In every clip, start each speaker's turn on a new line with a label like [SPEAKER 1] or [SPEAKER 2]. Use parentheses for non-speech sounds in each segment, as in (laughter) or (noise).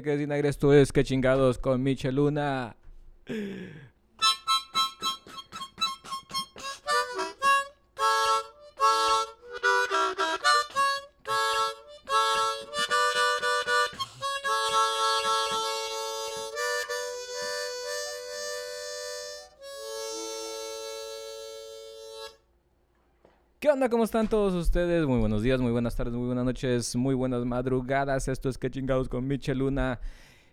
[SPEAKER 1] güey, me quedé sin aire. Esto es que chingados con Micheluna. ¿Qué ¿Cómo están todos ustedes? Muy buenos días, muy buenas tardes, muy buenas noches, muy buenas madrugadas. Esto es que chingados con Micheluna.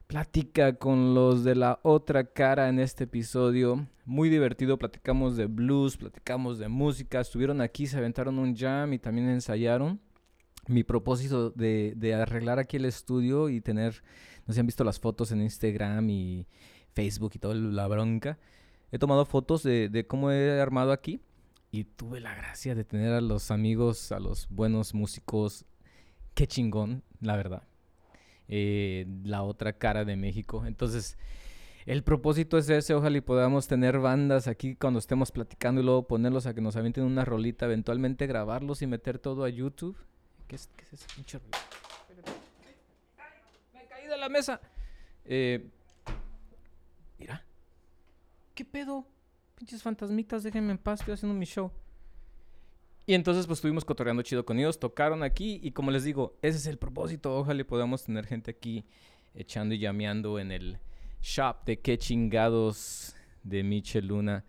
[SPEAKER 1] Platica con los de la otra cara en este episodio. Muy divertido, platicamos de blues, platicamos de música. Estuvieron aquí, se aventaron un jam y también ensayaron. Mi propósito de, de arreglar aquí el estudio y tener, no sé si han visto las fotos en Instagram y Facebook y toda la bronca. He tomado fotos de, de cómo he armado aquí y tuve la gracia de tener a los amigos, a los buenos músicos. Qué chingón, la verdad. Eh, la otra cara de México. Entonces, el propósito es ese. Ojalá y podamos tener bandas aquí cuando estemos platicando y luego ponerlos a que nos avienten una rolita. Eventualmente grabarlos y meter todo a YouTube. ¿Qué es, qué es ese pinche? Me caí la mesa. Eh, mira. ¿Qué pedo? Pinches fantasmitas, déjenme en paz, estoy haciendo mi show. Y entonces pues estuvimos cotorreando chido con ellos, tocaron aquí y como les digo, ese es el propósito, ojalá podamos tener gente aquí echando y llameando en el shop de qué chingados de Michel Luna.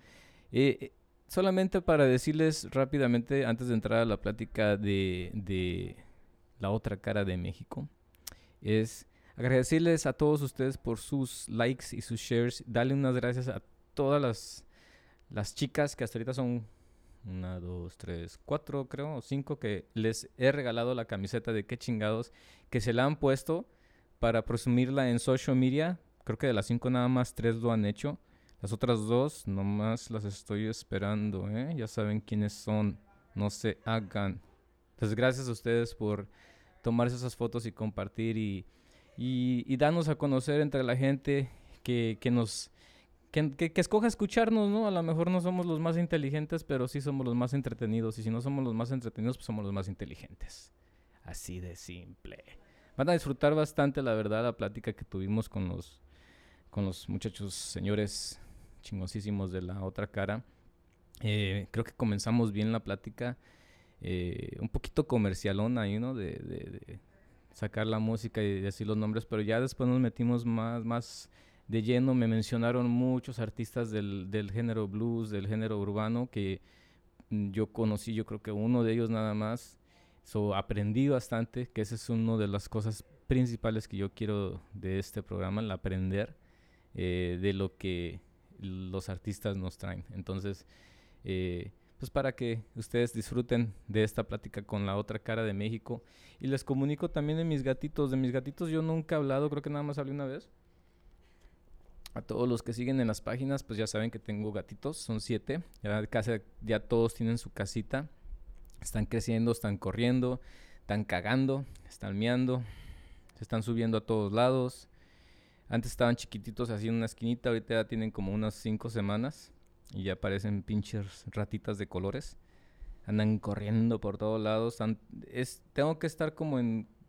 [SPEAKER 1] Eh, eh, solamente para decirles rápidamente, antes de entrar a la plática de, de la otra cara de México, es agradecerles a todos ustedes por sus likes y sus shares, darle unas gracias a todas las las chicas que hasta ahorita son una, dos, tres, cuatro, creo, cinco, que les he regalado la camiseta de qué chingados, que se la han puesto para presumirla en social media. Creo que de las cinco nada más tres lo han hecho. Las otras dos nomás las estoy esperando, ¿eh? Ya saben quiénes son. No se hagan. Entonces, gracias a ustedes por tomarse esas fotos y compartir y, y, darnos a conocer entre la gente que, que nos que, escoja escucharnos, ¿no? A lo mejor no somos los más inteligentes, pero sí somos los más entretenidos. Y si no somos los más entretenidos, pues somos los más inteligentes. Así de simple. Van a disfrutar bastante, la verdad, la plática que tuvimos con los, con los muchachos, señores chingosísimos de la otra cara. Eh, creo que comenzamos bien la plática. Eh, un poquito comercialona ahí, ¿no? De, de, sacar la música y decir los nombres, pero ya después nos metimos más, más de lleno me mencionaron muchos artistas del, del género blues, del género urbano, que mm, yo conocí, yo creo que uno de ellos nada más. So, aprendí bastante, que esa es una de las cosas principales que yo quiero de este programa, el aprender eh, de lo que los artistas nos traen. Entonces, eh, pues para que ustedes disfruten de esta plática con la otra cara de México. Y les comunico también de mis gatitos. De mis gatitos yo nunca he hablado, creo que nada más hablé una vez. A todos los que siguen en las páginas, pues ya saben que tengo gatitos, son siete. Ya casi ya todos tienen su casita. Están creciendo, están corriendo, están cagando, están miando, se están subiendo a todos lados. Antes estaban chiquititos así en una esquinita, ahorita ya tienen como unas cinco semanas y ya parecen pinches ratitas de colores. Andan corriendo por todos lados. es, tengo que estar como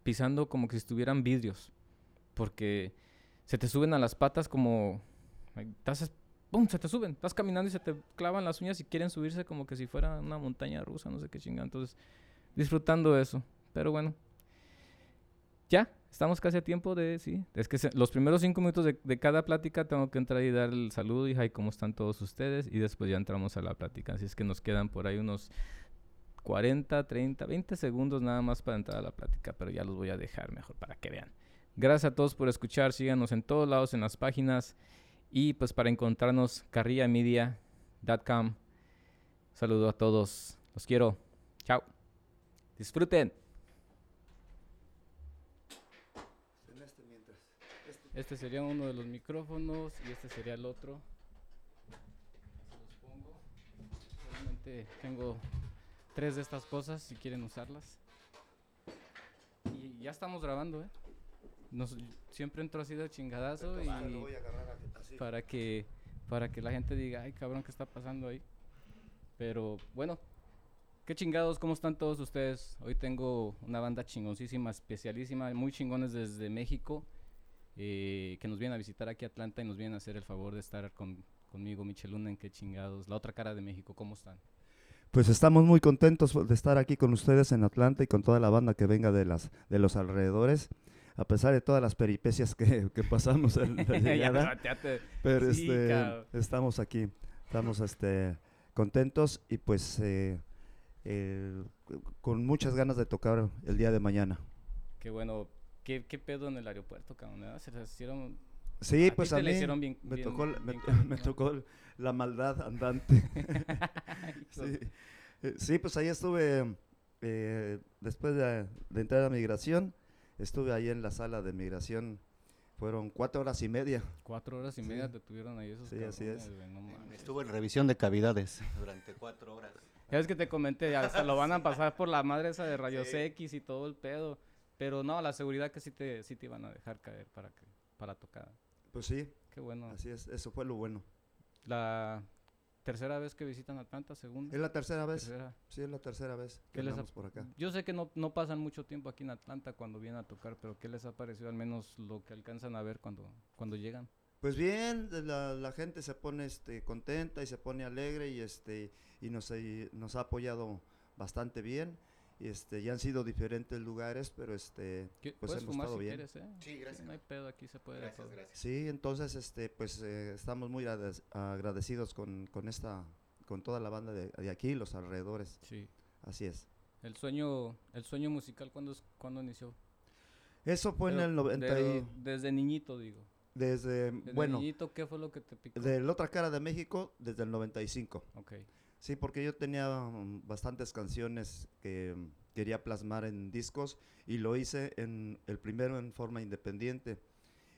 [SPEAKER 1] pisando como que si estuvieran vidrios, porque se te suben a las patas como... Estás, ¡Pum! Se te suben. Estás caminando y se te clavan las uñas y quieren subirse como que si fuera una montaña rusa, no sé qué chingada. Entonces, disfrutando eso. Pero bueno. Ya, estamos casi a tiempo de... Sí, es que los primeros cinco minutos de, cada plática tengo que entrar y dar el saludo y ¿cómo están todos ustedes? Y después ya entramos a la plática. Así es que nos quedan por ahí unos 40, 30, 20 segundos nada más para entrar a la plática. Pero ya los voy a dejar mejor para que vean. Gracias a todos por escuchar. Síganos en todos lados en las páginas. Y pues para encontrarnos, carrillamedia.com. Saludo a todos. Los quiero. Chao. Disfruten. Este sería uno de los micrófonos y este sería el otro. Tengo tres de estas cosas si quieren usarlas. Y ya estamos grabando, ¿eh? Nos, siempre entro así de chingadazo y para que para que la gente diga, ay cabrón, ¿qué está pasando ahí? Pero bueno, qué chingados, ¿cómo están todos ustedes? Hoy tengo una banda chingoncísima, especialísima, muy chingones desde México. eh, que nos vienen a visitar aquí a Atlanta y nos vienen a hacer el favor de estar con, conmigo, Micheluna, en qué chingados. La otra cara de México, ¿cómo están?
[SPEAKER 2] Pues estamos muy contentos de estar aquí con ustedes en Atlanta y con toda la banda que venga de, las, de los alrededores, a pesar de todas las peripecias que, (laughs) que pasamos en la (laughs) llegada. pero
[SPEAKER 1] Sí,
[SPEAKER 2] este,
[SPEAKER 1] cabrón.
[SPEAKER 2] estamos aquí, estamos este, contentos y pues eh, eh, con muchas ganas de tocar el día de mañana.
[SPEAKER 1] Qué bueno. ¿Qué, qué pedo en el aeropuerto, cabrón? ¿verdad? Se les hicieron...
[SPEAKER 2] Sí,
[SPEAKER 1] a
[SPEAKER 2] pues a mí
[SPEAKER 1] bien-
[SPEAKER 2] me,
[SPEAKER 1] bien-
[SPEAKER 2] tocó, me,
[SPEAKER 1] bien
[SPEAKER 2] to- (laughs) me
[SPEAKER 1] ¿no?
[SPEAKER 2] tocó la maldad andante. Sí, Eh, sí, pues ahí estuve, eh, después de, de entrar a migración, estuve ahí en la sala de migración, fueron cuatro horas y media.
[SPEAKER 1] Cuatro horas y
[SPEAKER 2] Sí.
[SPEAKER 1] media te tuvieron ahí esos
[SPEAKER 2] Sí, así es.
[SPEAKER 1] cabrones, güey, no mames.
[SPEAKER 3] Estuvo en revisión de cavidades (laughs) durante cuatro horas.
[SPEAKER 1] Ya ves que te comenté, hasta lo van a (laughs) pasar por la madre esa de rayos X y todo el pedo. Pero no, la seguridad que sí te, sí te iban a dejar caer para que para tocar.
[SPEAKER 2] Pues sí,
[SPEAKER 1] Qué bueno.
[SPEAKER 2] así es, eso fue lo bueno.
[SPEAKER 1] La tercera vez que visitan Atlanta, segunda.
[SPEAKER 2] Es la tercera vez,
[SPEAKER 1] tercera.
[SPEAKER 2] sí, es la tercera vez que
[SPEAKER 1] ¿Qué les ha-
[SPEAKER 2] por acá.
[SPEAKER 1] Yo sé que no, no pasan mucho tiempo aquí en Atlanta cuando vienen a tocar, pero ¿qué les ha parecido al menos lo que alcanzan a ver cuando, cuando llegan?
[SPEAKER 2] Pues bien, la, la gente se pone este, contenta y se pone alegre y, este, y nos, nos ha apoyado bastante bien. Y este, ya han sido diferentes lugares, pero este,
[SPEAKER 1] ¿Qué-
[SPEAKER 2] Pues hemos
[SPEAKER 1] fumar
[SPEAKER 2] estado
[SPEAKER 1] si
[SPEAKER 2] bien.
[SPEAKER 1] quieres, ¿eh?
[SPEAKER 3] Sí, gracias.
[SPEAKER 1] No hay pedo, aquí se puede de todo.
[SPEAKER 2] Sí, entonces, este, pues eh, estamos muy agradecidos con, con esta, con toda la banda de, de aquí, los alrededores.
[SPEAKER 1] Sí.
[SPEAKER 2] Así es.
[SPEAKER 1] El sueño, el sueño musical, ¿cuándo, es- cuándo inició?
[SPEAKER 2] Eso fue en
[SPEAKER 1] Pero
[SPEAKER 2] el 90 y,
[SPEAKER 1] de- desde niñito, digo.
[SPEAKER 2] desde,
[SPEAKER 1] Desde
[SPEAKER 2] bueno,
[SPEAKER 1] niñito, ¿qué fue lo que te picó?
[SPEAKER 2] de la otra cara de México, desde el 95.
[SPEAKER 1] Ok.
[SPEAKER 2] Sí, porque yo tenía mm, bastantes canciones que mm, quería plasmar en discos y lo hice en el primero en forma independiente.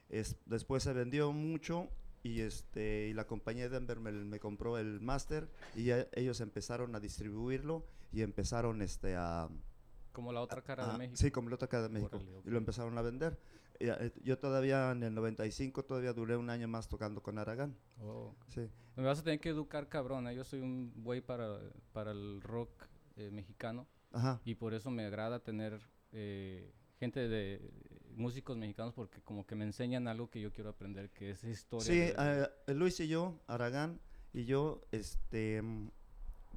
[SPEAKER 2] Es- después se vendió mucho y este y la compañía de Denver me, me compró el máster y ya ellos empezaron a distribuirlo y empezaron este a
[SPEAKER 1] Como la otra cara
[SPEAKER 2] a-
[SPEAKER 1] de México.
[SPEAKER 2] sí como la otra cara de México
[SPEAKER 1] Órale, ok.
[SPEAKER 2] y lo empezaron a vender. Eh, yo todavía en el 95 todavía duré un año más tocando con Aragán.
[SPEAKER 1] Oh.
[SPEAKER 2] Sí.
[SPEAKER 1] Me vas a tener que educar, cabrón. ¿eh? Yo soy un güey para, para el rock eh, mexicano
[SPEAKER 2] Ajá.
[SPEAKER 1] y por eso me agrada tener eh, gente de músicos mexicanos porque como que me enseñan algo que yo quiero aprender, que es historia.
[SPEAKER 2] Sí,
[SPEAKER 1] de-
[SPEAKER 2] eh, Luis y yo, Aragán y yo, este, mm,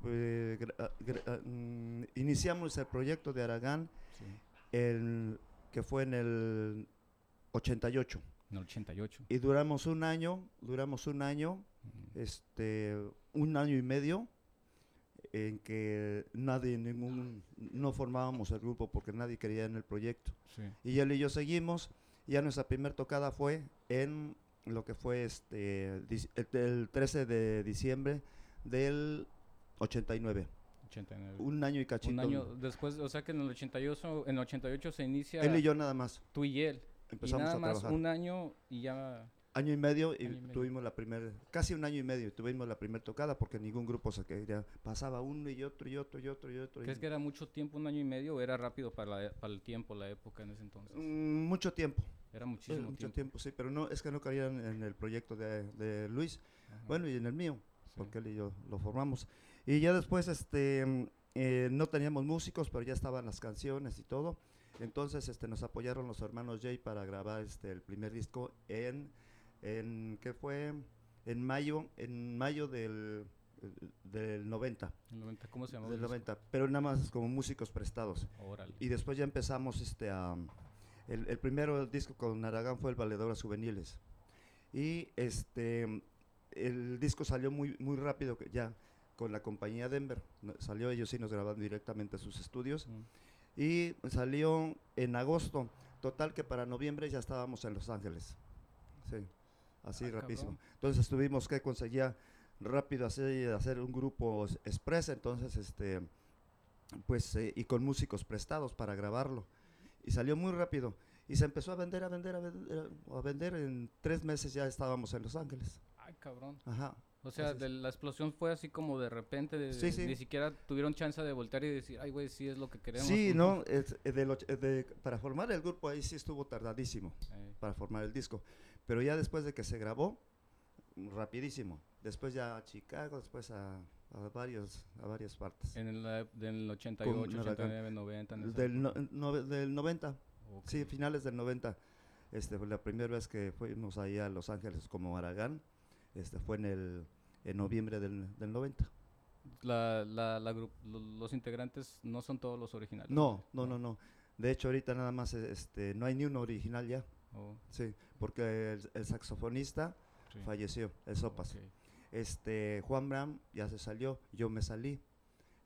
[SPEAKER 2] eh, gra- ah, gra- ah, mm, iniciamos el proyecto de Aragán,
[SPEAKER 1] sí,
[SPEAKER 2] el, que fue en el 88.
[SPEAKER 1] en el 88.
[SPEAKER 2] Y duramos un año, duramos un año,
[SPEAKER 1] Mm.
[SPEAKER 2] este, un año y medio, en que nadie, ningún, no formábamos el grupo porque nadie quería en el proyecto.
[SPEAKER 1] Sí.
[SPEAKER 2] Y él y yo seguimos. Ya nuestra primera tocada fue en lo que fue este el 13 de diciembre del 89.
[SPEAKER 1] 89.
[SPEAKER 2] Un año y cachito.
[SPEAKER 1] Un año después, o sea que en el 88, en el 88 se inicia
[SPEAKER 2] Él y yo nada más.
[SPEAKER 1] tú y él. Y
[SPEAKER 2] Empezamos
[SPEAKER 1] nada
[SPEAKER 2] a
[SPEAKER 1] más
[SPEAKER 2] trabajar.
[SPEAKER 1] un año y ya...
[SPEAKER 2] Año y medio y
[SPEAKER 1] Año y medio.
[SPEAKER 2] tuvimos la primera, casi un año y medio, y tuvimos la primera tocada porque ningún grupo se quería. Pasaba uno y otro y otro y otro y otro. y-
[SPEAKER 1] ¿Crees que era mucho tiempo, un año y medio, o era rápido para, la- para el tiempo, la época en ese entonces?
[SPEAKER 2] Mm, mucho tiempo.
[SPEAKER 1] Era muchísimo
[SPEAKER 2] mucho
[SPEAKER 1] tiempo.
[SPEAKER 2] tiempo, sí, pero no es que no querían en el proyecto de, de Luis,
[SPEAKER 1] Ajá,
[SPEAKER 2] bueno, y en el mío.
[SPEAKER 1] sí.
[SPEAKER 2] porque él y yo lo formamos. Y ya después este, mm, eh, no teníamos músicos, pero ya estaban las canciones y todo. Entonces este, nos apoyaron los hermanos Jay para grabar este, el primer disco en, en ¿qué fue? En mayo, en mayo del, del 90,
[SPEAKER 1] El 90, ¿Cómo se llamaba?
[SPEAKER 2] del
[SPEAKER 1] el disco?
[SPEAKER 2] 90, pero nada más como músicos prestados.
[SPEAKER 1] Órale.
[SPEAKER 2] Y después ya empezamos este a el, el primero disco con Aragán fue el Valedoras Juveniles. Y este el disco salió muy muy rápido que ya con la compañía Denver. Salió ellos sí nos grabaron directamente a sus estudios
[SPEAKER 1] Mm.
[SPEAKER 2] Y salió en agosto. Total que para noviembre ya estábamos en Los Ángeles. Sí. Así
[SPEAKER 1] Ah,
[SPEAKER 2] rapidísimo.
[SPEAKER 1] cabrón.
[SPEAKER 2] Entonces tuvimos que conseguir rápido hacer, hacer un grupo express, entonces este pues eh, y con músicos prestados para grabarlo. Y salió muy rápido. Y se empezó a vender, a vender, a vender, a vender. En tres meses ya estábamos en Los Ángeles.
[SPEAKER 1] Ay, cabrón.
[SPEAKER 2] Ajá.
[SPEAKER 1] O sea, de la explosión fue así como de repente, de-
[SPEAKER 2] Sí, sí.
[SPEAKER 1] ni siquiera tuvieron chance de voltear y decir, ay, güey, sí es lo que queremos.
[SPEAKER 2] Sí,
[SPEAKER 1] ujú".
[SPEAKER 2] no, es- eh, del och- eh, de- para formar el grupo ahí sí estuvo tardadísimo.
[SPEAKER 1] Eh,
[SPEAKER 2] para formar el disco. Pero ya después de que se grabó, rapidísimo. Después ya a Chicago, después a, a varios, a varias partes.
[SPEAKER 1] en el, del 88,
[SPEAKER 2] Con Aragán.
[SPEAKER 1] 89, 90. en
[SPEAKER 2] Del, no- no- del 90,
[SPEAKER 1] Ok.
[SPEAKER 2] sí, finales del 90. Este fue la primera vez que fuimos ahí a Los Ángeles como Aragán. Este fue en el en noviembre del, del 90.
[SPEAKER 1] La, la, la los integrantes no son todos los originales.
[SPEAKER 2] No, no, no, no. De hecho, ahorita nada más este, no hay ni uno original ya.
[SPEAKER 1] Oh,
[SPEAKER 2] Sí, porque el, el saxofonista
[SPEAKER 1] sí.
[SPEAKER 2] falleció, el Sopas.
[SPEAKER 1] Ok.
[SPEAKER 2] Este, Juan Bram ya se salió, yo me salí.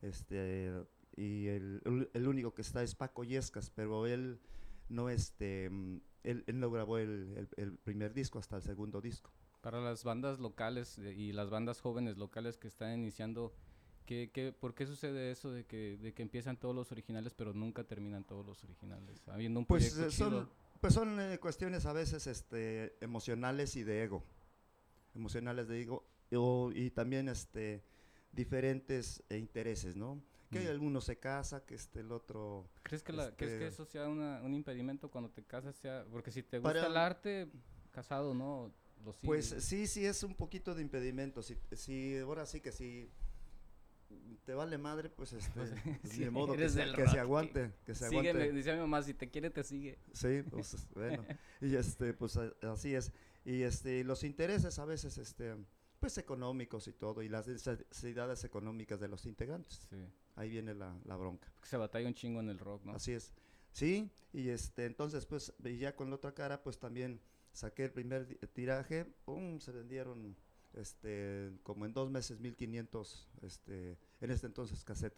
[SPEAKER 2] Este, y el, el- el único que está es Paco Yescas, pero él no, este, mm, él, él no grabó el, el- el primer disco hasta el segundo disco.
[SPEAKER 1] Para las bandas locales y las bandas jóvenes locales que están iniciando, ¿qué, qué, por qué sucede eso de que, de que empiezan todos los originales pero nunca terminan todos los originales? Habiendo un
[SPEAKER 2] Pues
[SPEAKER 1] proyecto
[SPEAKER 2] eh, son,
[SPEAKER 1] chido.
[SPEAKER 2] pues son eh, cuestiones a veces este, emocionales y de ego. Emocionales de ego o- y también este, diferentes eh, intereses, ¿no? Que
[SPEAKER 1] Mm.
[SPEAKER 2] alguno se casa, que este, el otro...
[SPEAKER 1] ¿Crees que, la, ¿crees que
[SPEAKER 2] este-
[SPEAKER 1] eso sea una- un impedimento cuando te casas? Sea, porque si te gusta
[SPEAKER 2] Para-
[SPEAKER 1] el arte, casado, ¿no?
[SPEAKER 2] Pues sí, sí es un poquito de impedimento. Si, si ahora sí que si te vale madre, pues este, (laughs)
[SPEAKER 1] Pues,
[SPEAKER 2] pues,
[SPEAKER 1] sí,
[SPEAKER 2] ni modo que, se, que se aguante, que se
[SPEAKER 1] Sígueme,
[SPEAKER 2] aguante.
[SPEAKER 1] decía mi mamá, si te quiere te sigue.
[SPEAKER 2] Sí, pues bueno. (laughs) Y este, pues así es. Y este, los intereses a veces, este, pues económicos y todo, y las necesidades económicas de los integrantes.
[SPEAKER 1] Sí.
[SPEAKER 2] Ahí viene la, la bronca.
[SPEAKER 1] Se batalla un chingo en el rock, ¿no?
[SPEAKER 2] Así es. Sí, y este, entonces, pues, y ya con la otra cara, pues también saqué el primer tiraje, ¡pum! se vendieron, este, como en dos meses, 1500, este, en este entonces cassette,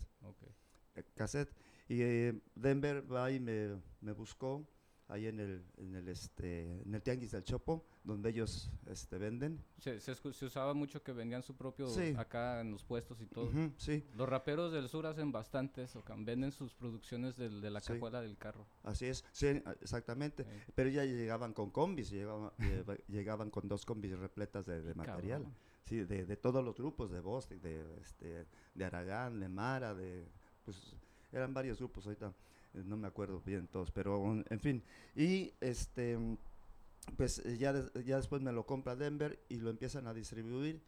[SPEAKER 2] eh, cassette. Y eh, Denver va y me, me buscó ahí en el, en el, este, en el Tianguis del Chopo, donde ellos, este, venden.
[SPEAKER 1] Se, se se usaba mucho que vendían su propio
[SPEAKER 2] Sí.
[SPEAKER 1] acá en los puestos y todo.
[SPEAKER 2] Sí,
[SPEAKER 1] Los raperos del sur hacen bastante eso, venden sus producciones del- de la
[SPEAKER 2] Sí.
[SPEAKER 1] cajuela del carro.
[SPEAKER 2] así es, sí, exactamente.
[SPEAKER 1] Sí.
[SPEAKER 2] Pero ya llegaban con combis, llegaban, llegaban con dos combis repletas de, de material.
[SPEAKER 1] Cabrón.
[SPEAKER 2] Sí, de, de todos los grupos, de Bostic, de, este, de Aragán, de Mara, de, pues eran varios grupos, ahorita no me acuerdo bien todos, pero en fin. Y este, pues eh, ya, ya después me lo compra Denver y lo empiezan a distribuir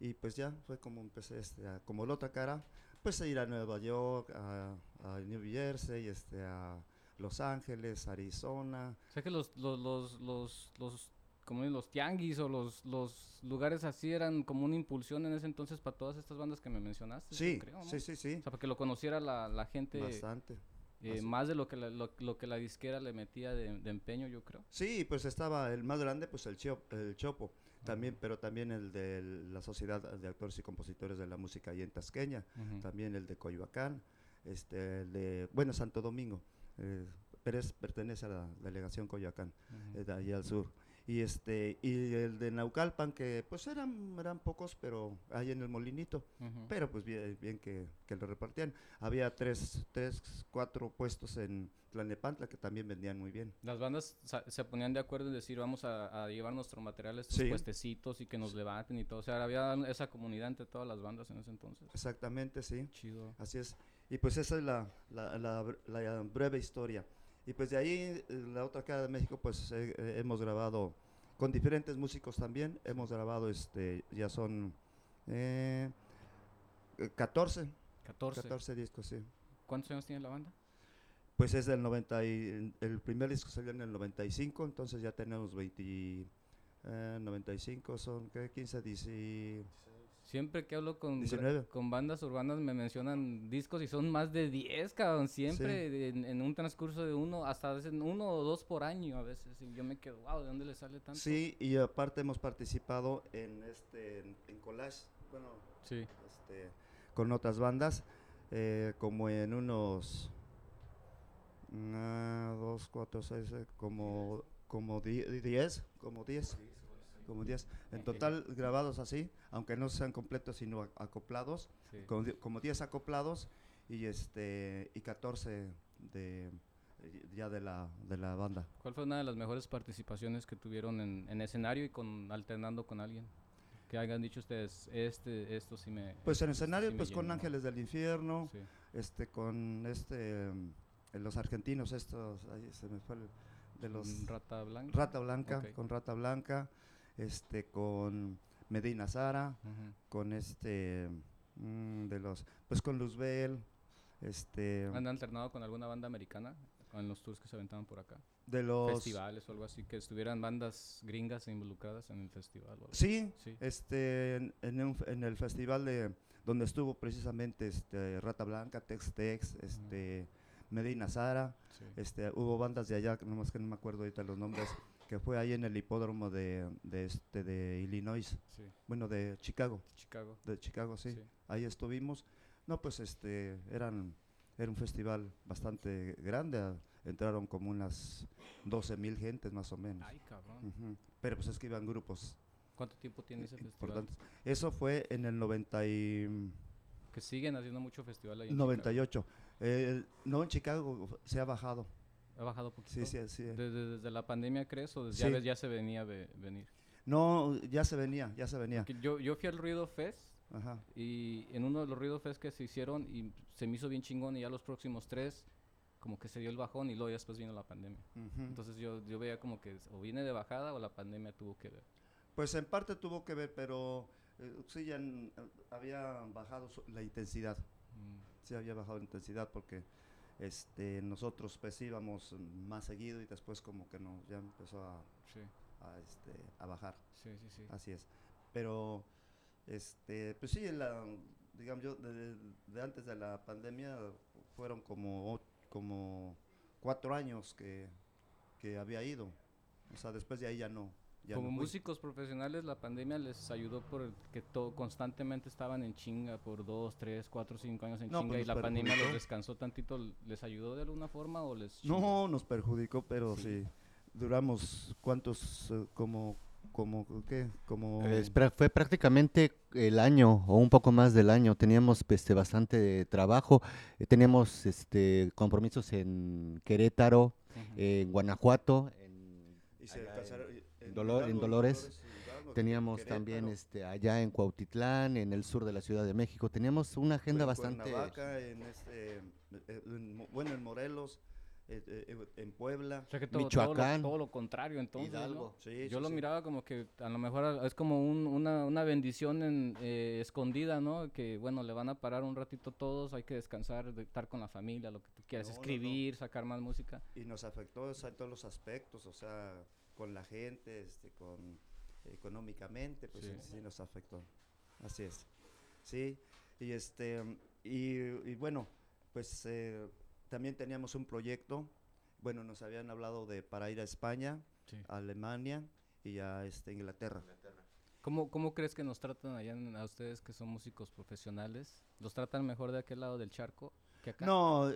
[SPEAKER 2] y pues ya fue como empecé, este, a- como la otra cara, pues a ir a Nueva York, a, a New Jersey, este, a Los Ángeles, Arizona.
[SPEAKER 1] O sea que los, los, los, los, los, como los tianguis o los, los lugares así eran como una impulsión en ese entonces para todas estas bandas que me mencionaste.
[SPEAKER 2] Sí,
[SPEAKER 1] creo, ¿no?
[SPEAKER 2] sí, sí, sí,
[SPEAKER 1] O sea, para que lo conociera la, la gente
[SPEAKER 2] bastante.
[SPEAKER 1] Eh, más de lo que la, lo, lo que la disquera le metía de, de empeño, yo creo.
[SPEAKER 2] Sí, pues estaba el más grande, pues el, Chio- el Chopo, también, pero también el de la Sociedad de Actores y Compositores de la Música ahí en Tasqueña, también el de Coyoacán, este, el de, bueno, Santo Domingo, eh, pertenece a la delegación Coyoacán, eh, de ahí al sur. Y este y el de Naucalpan, que pues eran, eran pocos, pero ahí en el Molinito,
[SPEAKER 1] Ujú.
[SPEAKER 2] pero pues bien, bien que, que lo repartían. Había tres, tres, cuatro puestos en Tlalnepantla que también vendían muy bien.
[SPEAKER 1] Las bandas se ponían de acuerdo en decir, vamos a, a llevar nuestro material a estos
[SPEAKER 2] Sí.
[SPEAKER 1] puestecitos y que nos levanten y todo. O sea, había esa comunidad entre todas las bandas en ese entonces.
[SPEAKER 2] Exactamente, sí.
[SPEAKER 1] Chido.
[SPEAKER 2] Así es. Y pues esa es la, la, la la breve historia. Y pues de ahí, la otra cara de México, pues eh, eh, hemos grabado con diferentes músicos también. Hemos grabado, este, ya son eh, eh, 14,
[SPEAKER 1] 14.
[SPEAKER 2] 14 discos, sí.
[SPEAKER 1] ¿Cuántos años tiene la banda?
[SPEAKER 2] Pues es del 90 y, el primer disco salió en el 95, entonces ya tenemos 20, eh, 95, son ¿qué? 15, 10,
[SPEAKER 1] Siempre que hablo con,
[SPEAKER 2] 19.
[SPEAKER 1] con bandas urbanas me mencionan discos y son más de 10, cabrón. Siempre en, en un transcurso de uno, hasta a veces uno o dos por año a veces. Y yo me quedo, wow, ¿de dónde le sale tanto?
[SPEAKER 2] Sí, y aparte hemos participado en este en, en collage, bueno,
[SPEAKER 1] Sí.
[SPEAKER 2] este, con otras bandas, eh, como en unos una, dos, cuatro, seis, eh, como como die- diez, como diez, como diez. En
[SPEAKER 1] Ok.
[SPEAKER 2] total grabados así, aunque no sean completos sino ac- acoplados,
[SPEAKER 1] sí.
[SPEAKER 2] como, di- como 10 acoplados y este y 14 de ya de la de la banda.
[SPEAKER 1] ¿Cuál fue una de las mejores participaciones que tuvieron en, en escenario y con alternando con alguien? Que hayan dicho ustedes, este, esto sí me...
[SPEAKER 2] Pues en escenario
[SPEAKER 1] sí
[SPEAKER 2] pues con
[SPEAKER 1] llenó".
[SPEAKER 2] Ángeles del Infierno,
[SPEAKER 1] Sí.
[SPEAKER 2] este con este mm, los argentinos estos ahí se me fue el- de los
[SPEAKER 1] Rata Blanca.
[SPEAKER 2] Rata Blanca,
[SPEAKER 1] Ok.
[SPEAKER 2] con Rata Blanca, este con Medina Sara, con este mm, de los pues con Luzbel, este
[SPEAKER 1] ¿Han alternado con alguna banda americana en los tours que se aventaban por acá?
[SPEAKER 2] De los...
[SPEAKER 1] festivales o algo así, que estuvieran bandas gringas involucradas en el festival. o algo.
[SPEAKER 2] Sí,
[SPEAKER 1] Sí.
[SPEAKER 2] este, en, en un en el festival de donde estuvo precisamente este, Rata Blanca, Tex Tex, este, Medina Sara,
[SPEAKER 1] Sí.
[SPEAKER 2] este, hubo bandas de allá, nomás que no me acuerdo ahorita los nombres, que fue ahí en el hipódromo de, de, este, de Illinois,
[SPEAKER 1] Sí.
[SPEAKER 2] bueno, de Chicago,
[SPEAKER 1] Chicago.
[SPEAKER 2] de Chicago, sí,
[SPEAKER 1] Sí.
[SPEAKER 2] ahí estuvimos. No, pues este, eran, era un festival bastante grande, a- entraron como unas 12 mil gentes más o menos.
[SPEAKER 1] Ay, cabrón.
[SPEAKER 2] Pero pues es que iban grupos
[SPEAKER 1] ¿Cuánto tiempo tiene ese festival?
[SPEAKER 2] Eso fue en el 90 y
[SPEAKER 1] Que siguen haciendo mucho festival ahí en Chicago.
[SPEAKER 2] 98. Eh, no, en Chicago se ha bajado.
[SPEAKER 1] ¿Ha bajado poquito?
[SPEAKER 2] Sí, sí, sí.
[SPEAKER 1] ¿Desde, desde la pandemia crees o desde
[SPEAKER 2] Sí.
[SPEAKER 1] ya, ves, ya se venía a ve- venir?
[SPEAKER 2] No, ya se venía, ya se venía.
[SPEAKER 1] Yo, yo fui al Ruido Fest
[SPEAKER 2] Ajá.
[SPEAKER 1] y en uno de los Ruido Fest que se hicieron y se me hizo bien chingón y ya los próximos tres como que se dio el bajón y luego ya después vino la pandemia. Entonces yo, yo veía como que o viene de bajada o la pandemia tuvo que ver.
[SPEAKER 2] Pues en parte tuvo que ver, pero eh, sí ya eh, había bajado la intensidad.
[SPEAKER 1] Mm,
[SPEAKER 2] Sí había bajado la intensidad porque este, nosotros pues íbamos más seguido y después como que no, ya empezó a,
[SPEAKER 1] sí,
[SPEAKER 2] a, este, a bajar.
[SPEAKER 1] sí, sí, sí.
[SPEAKER 2] Así es. Pero, este, pues sí, la, digamos yo, de, de antes de la pandemia fueron como, como cuatro años que, que había ido. O sea, después de ahí ya no. Ya
[SPEAKER 1] Como
[SPEAKER 2] no
[SPEAKER 1] músicos profesionales, la pandemia les ayudó por el que todo constantemente estaban en chinga por dos, tres, cuatro, cinco años en
[SPEAKER 2] No,
[SPEAKER 1] chinga
[SPEAKER 2] pues
[SPEAKER 1] y la pandemia los descansó tantito. ¿Les ayudó de alguna forma o les chingó?
[SPEAKER 2] No, nos perjudicó, pero
[SPEAKER 1] Sí.
[SPEAKER 2] sí. Duramos, ¿cuántos? eh, como, como, ¿qué? Como...
[SPEAKER 3] Pra- fue prácticamente el año o un poco más del año. Teníamos este, bastante trabajo. eh, teníamos este, compromisos en Querétaro, en Guanajuato, en,
[SPEAKER 2] y se alcanzaron-
[SPEAKER 3] en- Dolor- Dolores.
[SPEAKER 2] Hidalgo,
[SPEAKER 3] teníamos
[SPEAKER 2] Querétaro,
[SPEAKER 3] también este, allá en Cuautitlán, en el sur de la Ciudad de México. Teníamos una agenda
[SPEAKER 2] en
[SPEAKER 3] bastante...
[SPEAKER 2] En este, eh, en bueno, en Morelos, eh, eh, en Puebla.
[SPEAKER 1] O sea que todo, todo lo-
[SPEAKER 3] Michoacán,
[SPEAKER 1] todo, lo contrario entonces, ¿no?
[SPEAKER 3] Hidalgo.
[SPEAKER 2] Sí,
[SPEAKER 1] Yo
[SPEAKER 2] sí,
[SPEAKER 1] lo
[SPEAKER 2] sí.
[SPEAKER 1] miraba como que a lo mejor es como un- una, una bendición en, eh, escondida, ¿no? Que bueno, le van a parar un ratito todos, hay que descansar, de estar con la familia, lo que tú quieras,
[SPEAKER 2] No, no, no.
[SPEAKER 1] escribir, sacar más música.
[SPEAKER 2] Y nos afectó o sea, en todos los aspectos, o sea, con la gente, este, con económicamente, pues
[SPEAKER 1] Sí.
[SPEAKER 2] nos afectó. Así es. Sí, y este, y, y bueno, pues eh, también teníamos un proyecto, bueno, nos habían hablado de para ir a España,
[SPEAKER 1] Sí.
[SPEAKER 2] a Alemania y a este, Inglaterra.
[SPEAKER 1] ¿Cómo, ¿Cómo crees que nos tratan allá en- a ustedes que son músicos profesionales? ¿Los tratan mejor de aquel lado del charco que acá?
[SPEAKER 2] No,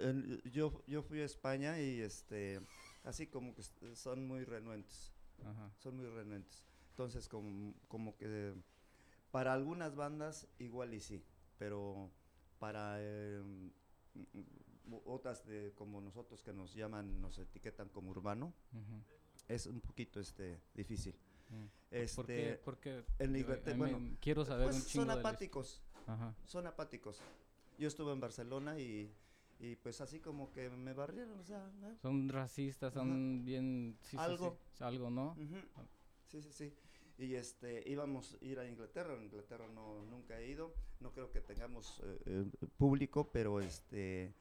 [SPEAKER 2] yo, yo fui a España y este, así como que son muy renuentes.
[SPEAKER 1] Ajá.
[SPEAKER 2] son muy renuentes. Entonces, como, como que para algunas bandas igual y sí, pero para eh, mm, mm, otras de, como nosotros que nos llaman, nos etiquetan como urbano,
[SPEAKER 1] ujú,
[SPEAKER 2] es un poquito este difícil.
[SPEAKER 1] ujú.
[SPEAKER 2] Este,
[SPEAKER 1] ¿Por qué? ¿Por qué?
[SPEAKER 2] en
[SPEAKER 1] Digo,
[SPEAKER 2] Inglaterra-
[SPEAKER 1] a mí
[SPEAKER 2] bueno,
[SPEAKER 1] quiero saber
[SPEAKER 2] pues
[SPEAKER 1] un chingo
[SPEAKER 2] son apáticos,
[SPEAKER 1] Ajá.
[SPEAKER 2] son apáticos. Yo estuve en Barcelona y, y pues así como que me barrieron, o sea, ¿no?
[SPEAKER 1] Son racistas, son bien... sí, sí, sí,
[SPEAKER 2] Algo.
[SPEAKER 1] Algo, ¿no?
[SPEAKER 2] Ujú. Sí, sí, sí. Y este, íbamos a ir a Inglaterra. En Inglaterra no, nunca he ido. No creo que tengamos eh, eh, público, pero este,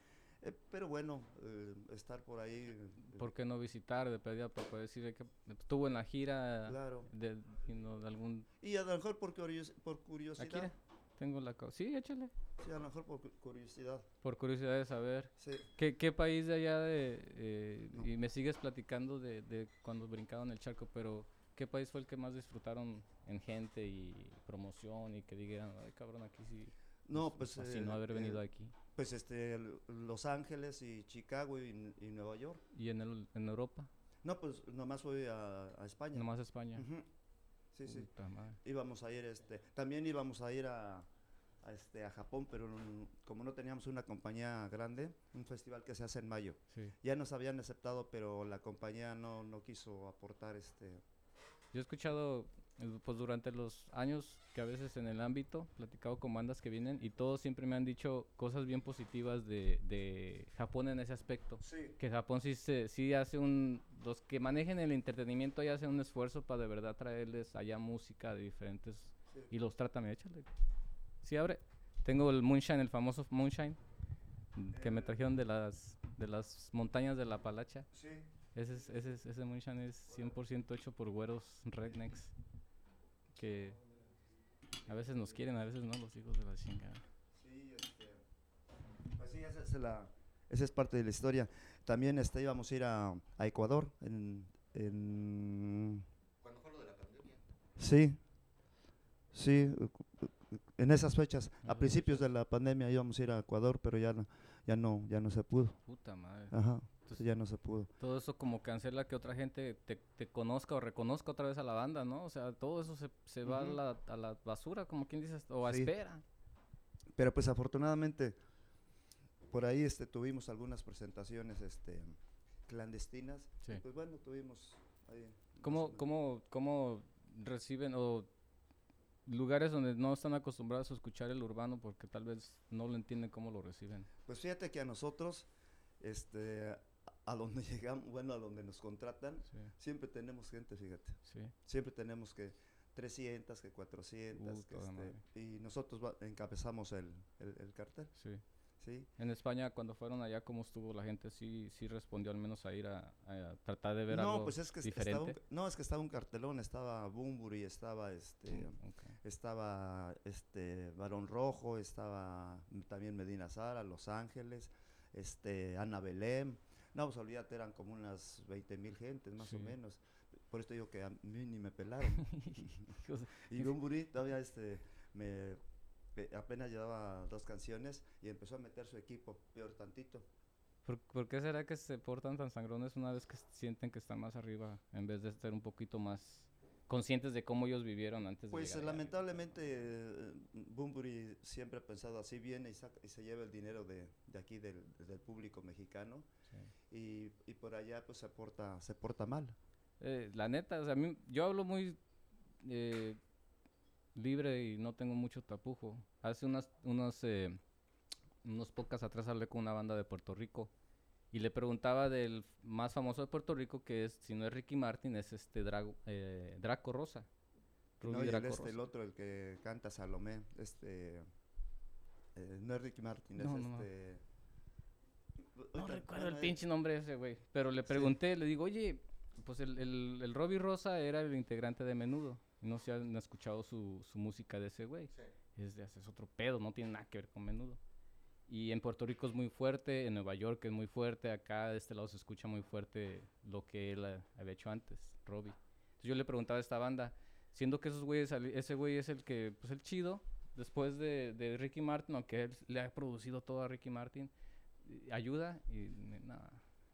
[SPEAKER 2] eh, pero bueno, eh, estar por ahí. eh,
[SPEAKER 1] ¿Por qué no visitar de pedida para poder decir que estuvo en la gira
[SPEAKER 2] Claro.
[SPEAKER 1] de, y no, de algún...
[SPEAKER 2] Y a lo mejor por, curios- por curiosidad.
[SPEAKER 1] Tengo la... Sí, échale.
[SPEAKER 2] Sí, a lo mejor por cu- curiosidad.
[SPEAKER 1] Por curiosidad de saber.
[SPEAKER 2] Sí.
[SPEAKER 1] ¿Qué, qué país de allá de... eh,
[SPEAKER 2] No.
[SPEAKER 1] Y me sigues platicando de, de cuando brincaban el charco, pero ¿qué país fue el que más disfrutaron en gente y promoción y que digan, ay cabrón, aquí sí...
[SPEAKER 2] No,
[SPEAKER 1] nos
[SPEAKER 2] pues.
[SPEAKER 1] fascinó
[SPEAKER 2] eh,
[SPEAKER 1] haber venido
[SPEAKER 2] eh,
[SPEAKER 1] aquí.
[SPEAKER 2] Pues este, Los Ángeles y Chicago y, y Nueva York.
[SPEAKER 1] ¿Y en, el, en Europa?
[SPEAKER 2] No, pues nomás fui a, a España.
[SPEAKER 1] Nomás España.
[SPEAKER 2] Ujú. Sí, sí. Íbamos a ir este también íbamos a ir a, a, este a Japón pero como no teníamos una compañía grande un festival que se hace en mayo
[SPEAKER 1] Sí.
[SPEAKER 2] ya nos habían aceptado pero la compañía no, no quiso aportar este
[SPEAKER 1] Yo he escuchado, pues durante los años que a veces en el ámbito, platicado con bandas que vienen y todos siempre me han dicho cosas bien positivas de, de Japón en ese aspecto.
[SPEAKER 2] sí
[SPEAKER 1] Que Japón sí, se, sí hace un... Los que manejen el entretenimiento ya hacen un esfuerzo para de verdad traerles allá música de diferentes...
[SPEAKER 2] Sí.
[SPEAKER 1] Y los tratan, mira, échale. Sí, abre. Tengo el Moonshine, el famoso Moonshine, mm, que me trajeron de las, de las montañas de la Palacha.
[SPEAKER 2] sí
[SPEAKER 1] Ese, es, ese, es- ese Moonshine es 100% hecho por güeros rednecks que a veces nos quieren, a veces no, los hijos de la chingada.
[SPEAKER 2] Sí, este, pues sí, esa es, la, esa es parte de la historia. También este, íbamos a ir a, a Ecuador en, en...
[SPEAKER 3] ¿Cuándo fue lo de la pandemia?
[SPEAKER 2] Sí, sí, en esas fechas. A principios de la pandemia íbamos a ir a Ecuador, pero ya no, ya no, ya no se pudo.
[SPEAKER 1] Puta madre.
[SPEAKER 2] Ajá,
[SPEAKER 1] Entonces-
[SPEAKER 2] ya no se pudo.
[SPEAKER 1] Todo eso como cancela que otra gente te, te conozca o reconozca otra vez a la banda, ¿no? O sea, todo eso se, se va a, la, a la basura, como quien dice, o a
[SPEAKER 2] Sí.
[SPEAKER 1] espera.
[SPEAKER 2] Pero pues afortunadamente por ahí este tuvimos algunas presentaciones este clandestinas.
[SPEAKER 1] Sí.
[SPEAKER 2] y, Pues bueno, tuvimos ahí
[SPEAKER 1] ¿Cómo, cómo, ¿Cómo reciben o lugares donde no están acostumbrados a escuchar el urbano porque tal vez no lo entienden cómo lo reciben?
[SPEAKER 2] Pues fíjate que a nosotros este a- donde (laughs) llegamos, bueno, a donde nos contratan,
[SPEAKER 1] Sí,
[SPEAKER 2] siempre tenemos gente, fíjate.
[SPEAKER 1] sí.
[SPEAKER 2] Siempre tenemos que 300, que 400,
[SPEAKER 1] Uh,
[SPEAKER 2] que este, y nosotros va- encabezamos el, el, el cartel,
[SPEAKER 1] sí.
[SPEAKER 2] ¿sí?
[SPEAKER 1] En España, cuando fueron allá, ¿cómo estuvo la gente? ¿Sí, sí respondió al menos a ir a, a tratar de ver
[SPEAKER 2] No,
[SPEAKER 1] algo
[SPEAKER 2] pues es que estaba un,
[SPEAKER 1] diferente?
[SPEAKER 2] no, es que estaba un cartelón, estaba Bumburi, estaba este estaba este Barón Rojo, estaba también Medina Sara, Los Ángeles, este Ana Belén. No, pues olvídate, eran como unas 20 mil gentes más o
[SPEAKER 1] Sí.
[SPEAKER 2] menos. Por esto digo que a mí ni me pelaron. (laughs) (laughs) Y Bumburi todavía este me pe- apenas llevaba dos canciones y empezó a meter su equipo, peor tantito.
[SPEAKER 1] ¿Por, por qué será que se portan tan sangrones una vez que sienten que están más arriba en vez de ser un poquito más conscientes de cómo ellos vivieron antes
[SPEAKER 2] Pues
[SPEAKER 1] de allá?
[SPEAKER 2] lamentablemente eh, Bunbury siempre ha pensado así viene y, saca- y se lleva el dinero de, de aquí del, del público mexicano
[SPEAKER 1] Sí.
[SPEAKER 2] y, y por allá pues se porta, se porta mal.
[SPEAKER 1] Eh, la neta, o sea, a mí, yo hablo muy eh, libre y no tengo mucho tapujo. Hace unas, unos, eh, unos podcasts atrás hablé con una banda de Puerto Rico y le preguntaba del más famoso de Puerto Rico, que es, si no es Ricky Martin, es este Drago, eh, Draco Rosa.
[SPEAKER 2] No, y el,
[SPEAKER 1] Draco
[SPEAKER 2] este,
[SPEAKER 1] Rosa.
[SPEAKER 2] el otro, el que canta Salomé, este, eh, no es Ricky Martin,
[SPEAKER 1] No,
[SPEAKER 2] es
[SPEAKER 1] no,
[SPEAKER 2] este...
[SPEAKER 1] No recuerdo el
[SPEAKER 2] eh,
[SPEAKER 1] pinche nombre de ese güey. Pero le pregunté, le digo, oye, pues el, el, el Robbie Rosa era el integrante de Menudo. y No se han escuchado su, su música de ese güey. Es, de- es otro pedo, no tiene nada que ver con Menudo. Y en Puerto Rico es muy fuerte, en Nueva York es muy fuerte, acá de este lado se escucha muy fuerte lo que él eh, había hecho antes, Robbie. Entonces yo le preguntaba a esta banda, siendo que esos güeyes, ese güey es el que, pues el chido, después de, de Ricky Martin, aunque él le ha producido todo a Ricky Martin, ayuda y nada,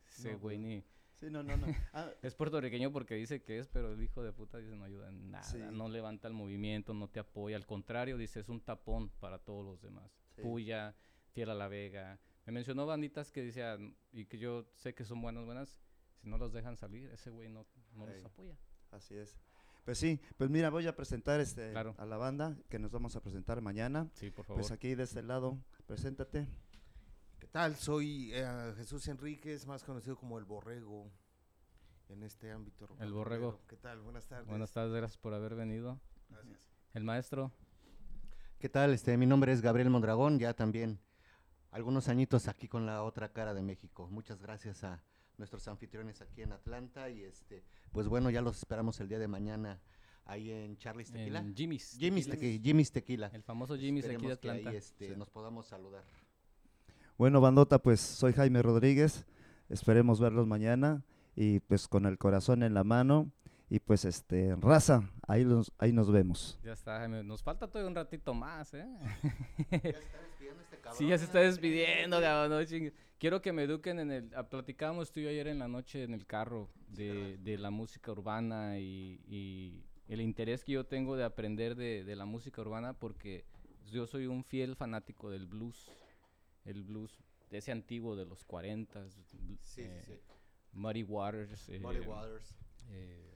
[SPEAKER 1] ese güey ni...
[SPEAKER 2] Sí, no, no, no. (laughs) Ah,
[SPEAKER 1] Es puertorriqueño porque dice que es, pero el hijo de puta dice no ayuda en nada,
[SPEAKER 2] Sí.
[SPEAKER 1] no levanta el movimiento, no te apoya, al contrario, dice es un tapón para todos los demás.
[SPEAKER 2] Sí.
[SPEAKER 1] Puya, Fiel a la Vega. Me mencionó banditas que decían, y que yo sé que son buenas, buenas, si no los dejan salir, ese güey no, no los
[SPEAKER 2] Ey.
[SPEAKER 1] apoya.
[SPEAKER 2] así es. Pues sí, pues mira, voy a presentar este
[SPEAKER 1] Claro.
[SPEAKER 2] a la banda que nos vamos a presentar mañana.
[SPEAKER 1] Sí, por favor.
[SPEAKER 2] Pues aquí de este lado, preséntate.
[SPEAKER 4] ¿Qué tal? Soy eh, Jesús Enríquez, más conocido como El Borrego en este ámbito.
[SPEAKER 1] El Borrego.
[SPEAKER 4] ¿Qué tal? Buenas tardes.
[SPEAKER 1] Buenas tardes, gracias por haber venido.
[SPEAKER 4] Gracias.
[SPEAKER 1] El maestro,
[SPEAKER 3] ¿Qué tal? Este, mi nombre es Gabriel Mondragón, ya también algunos añitos aquí con la otra cara de México. Muchas gracias a nuestros anfitriones aquí en Atlanta y este, pues bueno, ya los esperamos el día de mañana ahí en Charlie's Tequila.
[SPEAKER 1] en Jimmy's.
[SPEAKER 3] Jimmy's, Tequila.
[SPEAKER 1] El famoso Jimmy's de aquí de
[SPEAKER 3] Esperemos que ahí,
[SPEAKER 1] Atlanta.
[SPEAKER 3] este,
[SPEAKER 2] Sí.
[SPEAKER 3] nos podamos saludar.
[SPEAKER 2] Bueno, bandota, pues soy Jaime Rodríguez. Esperemos verlos mañana y pues con el corazón en la mano y pues este raza, ahí los, ahí nos vemos.
[SPEAKER 1] Ya está, Jaime. Nos falta todavía un ratito más, ¿eh?
[SPEAKER 3] Ya está despidiendo este (laughs) cabrón.
[SPEAKER 1] Sí, ya se está despidiendo, cabrón, no. Quiero que me eduquen en el... ah, Platicábamos tú y yo ayer en la noche en el carro de, de la música urbana y, y el interés que yo tengo de aprender de, de la música urbana porque yo soy un fiel fanático del blues. El blues de ese antiguo de los 40
[SPEAKER 3] Sí, sí, sí.
[SPEAKER 1] Muddy Waters. eh,
[SPEAKER 3] Muddy Waters.
[SPEAKER 1] eh,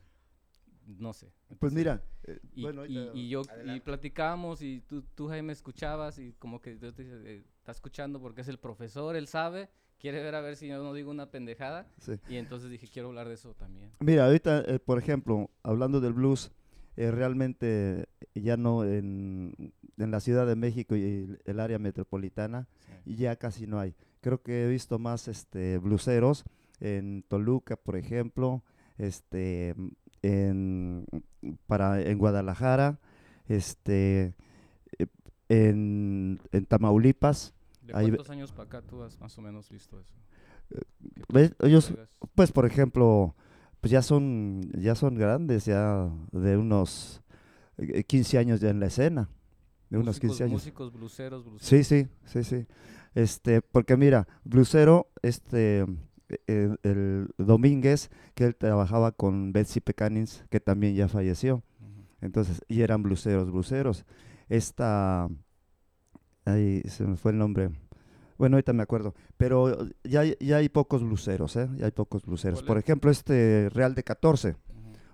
[SPEAKER 1] no sé.
[SPEAKER 2] Pues mira, eh,
[SPEAKER 1] y,
[SPEAKER 2] bueno,
[SPEAKER 1] y- yo y platicábamos y tú, tú Jaime escuchabas y como que yo te dice, eh, está escuchando porque es el profesor, él sabe, quiere ver a ver si yo no digo una pendejada
[SPEAKER 2] sí.
[SPEAKER 1] y entonces dije quiero hablar de eso también.
[SPEAKER 2] Mira, ahorita, eh, por ejemplo, hablando del blues, eh, realmente ya no en, en la Ciudad de México y el, el área metropolitana,
[SPEAKER 1] Sí.
[SPEAKER 2] ya casi no hay. Creo que he visto más este bluseros en Toluca, por ejemplo, este, en, para, en Guadalajara, este, eh, en, en Tamaulipas.
[SPEAKER 1] ¿De
[SPEAKER 2] Ahí
[SPEAKER 1] cuántos años para acá tú has más o menos visto eso? Que
[SPEAKER 2] ¿Ves? Ellos, pues, por ejemplo, pues ya son, ya son grandes, ya de unos eh, 15 años ya en la escena, de unos
[SPEAKER 1] músicos-
[SPEAKER 2] 15 años.
[SPEAKER 1] Músicos, bluseros, bluseros.
[SPEAKER 2] Sí, sí, sí, sí. Este, porque mira, Blusero, este, eh, el Domínguez, que él trabajaba con Betsy Pecanins, que también ya falleció. Entonces, y eran bluseros, bluseros. Esta, ahí se me fue el nombre. Bueno, ahorita me acuerdo. Pero ya, hay- ya hay pocos bluseros, ¿eh? Ya hay pocos bluseros.
[SPEAKER 1] ¿Cuál
[SPEAKER 2] Por ejemplo, este Real de 14.
[SPEAKER 1] Ujú.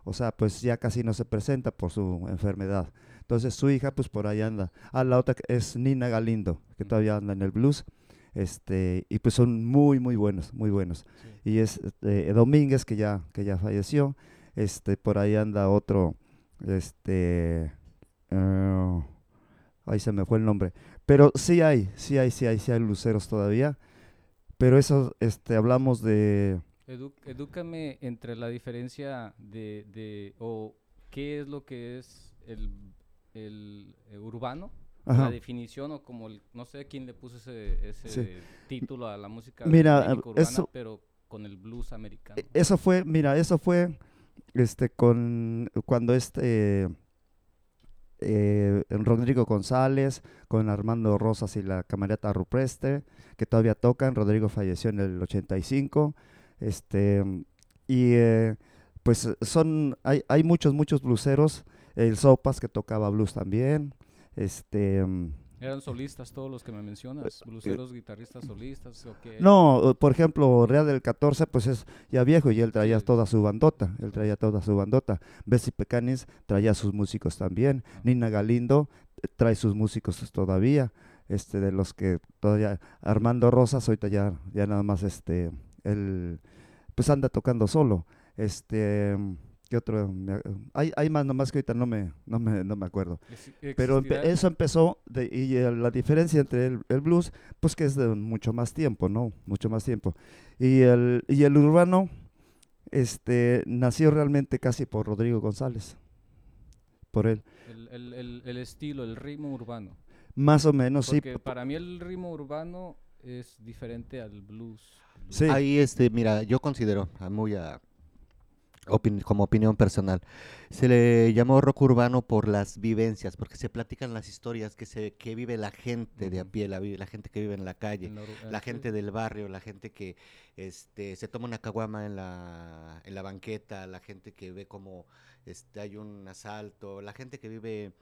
[SPEAKER 2] O sea, pues ya casi no se presenta por su enfermedad. Entonces su hija, pues por ahí anda. Ah, la otra es Nina Galindo, que todavía anda en el blues. Este, y pues son muy, muy buenos, muy buenos.
[SPEAKER 1] Sí.
[SPEAKER 2] Y es eh, Domínguez, que ya, que ya falleció. Este, por ahí anda otro, este, eh, ahí se me fue el nombre. Pero sí hay, sí hay, sí hay, sí hay luceros todavía. Pero eso, este, hablamos de,
[SPEAKER 1] Edu- edúcame entre la diferencia de, de o qué es lo que es el, el, eh, urbano,
[SPEAKER 2] Ajá.
[SPEAKER 1] la definición o como el- no sé quién le puso ese, ese
[SPEAKER 2] Sí.
[SPEAKER 1] título a la música
[SPEAKER 2] Mira,
[SPEAKER 1] urbana,
[SPEAKER 2] eso-
[SPEAKER 1] pero con el blues americano.
[SPEAKER 2] E- Eso fue, mira, eso fue este con cuando este eh, Rodrigo González, con Armando Rosas y la camarata Rupreste, que todavía tocan. Rodrigo falleció en el 85. Este, y eh, pues son, hay, hay muchos, muchos bluseros. El Sopas, que tocaba blues también. Este,
[SPEAKER 1] Eran solistas todos los que me mencionas, bluseros, guitarristas solistas?
[SPEAKER 2] No, eh, por ejemplo, Real del 14, pues es ya viejo y él traía
[SPEAKER 1] Sí.
[SPEAKER 2] toda su bandota, él traía toda su bandota. Bessie Pecanis traía sus músicos también.
[SPEAKER 1] Ah.
[SPEAKER 2] Nina Galindo eh, trae sus músicos todavía, este, de los que todavía, Armando Rosas, ahorita ya, ya nada más, este, él, pues anda tocando solo. Este, ¿qué otro? Me- Hay, hay más nomás que ahorita no me, no me, no me acuerdo. Pero empe- eso empezó, de, y eh, la diferencia entre el, el blues, pues que es de mucho más tiempo, ¿no? Mucho más tiempo. Y el, y el urbano, este, nació realmente casi por Rodrigo González, por él.
[SPEAKER 1] el, el- el- el estilo, el ritmo urbano.
[SPEAKER 2] Más o menos, sí.
[SPEAKER 1] Porque para mí el ritmo urbano es diferente al blues. blues.
[SPEAKER 2] Sí.
[SPEAKER 3] Ahí, este, mira, yo considero, a muy a, opin- como opinión personal, se le llamó rock urbano por las vivencias, porque se platican las historias que se que vive la gente de a pie, la, la gente que vive en la calle.
[SPEAKER 1] La
[SPEAKER 3] la
[SPEAKER 1] sí.
[SPEAKER 3] gente del barrio, la gente que este, se toma una caguama en la, en la banqueta, la gente que ve como este, hay un asalto, la gente que vive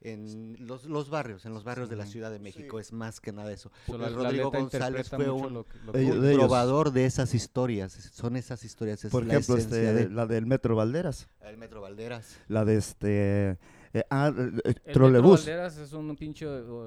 [SPEAKER 3] en los, los barrios, en los barrios de la. Ciudad de México, es más que nada eso.
[SPEAKER 1] So, la-
[SPEAKER 3] Rodrigo González fue un,
[SPEAKER 1] lo que- lo que-
[SPEAKER 2] Ellos-
[SPEAKER 3] un
[SPEAKER 2] de ellos.
[SPEAKER 3] probador de esas historias, son esas historias, es
[SPEAKER 2] por
[SPEAKER 3] la
[SPEAKER 2] ejemplo, este,
[SPEAKER 3] de-
[SPEAKER 2] la del Metro Valderas,
[SPEAKER 3] el Metro Valderas.
[SPEAKER 2] la de este, eh, ah, eh, eh, Trolebús.
[SPEAKER 1] Valderas es un pinche,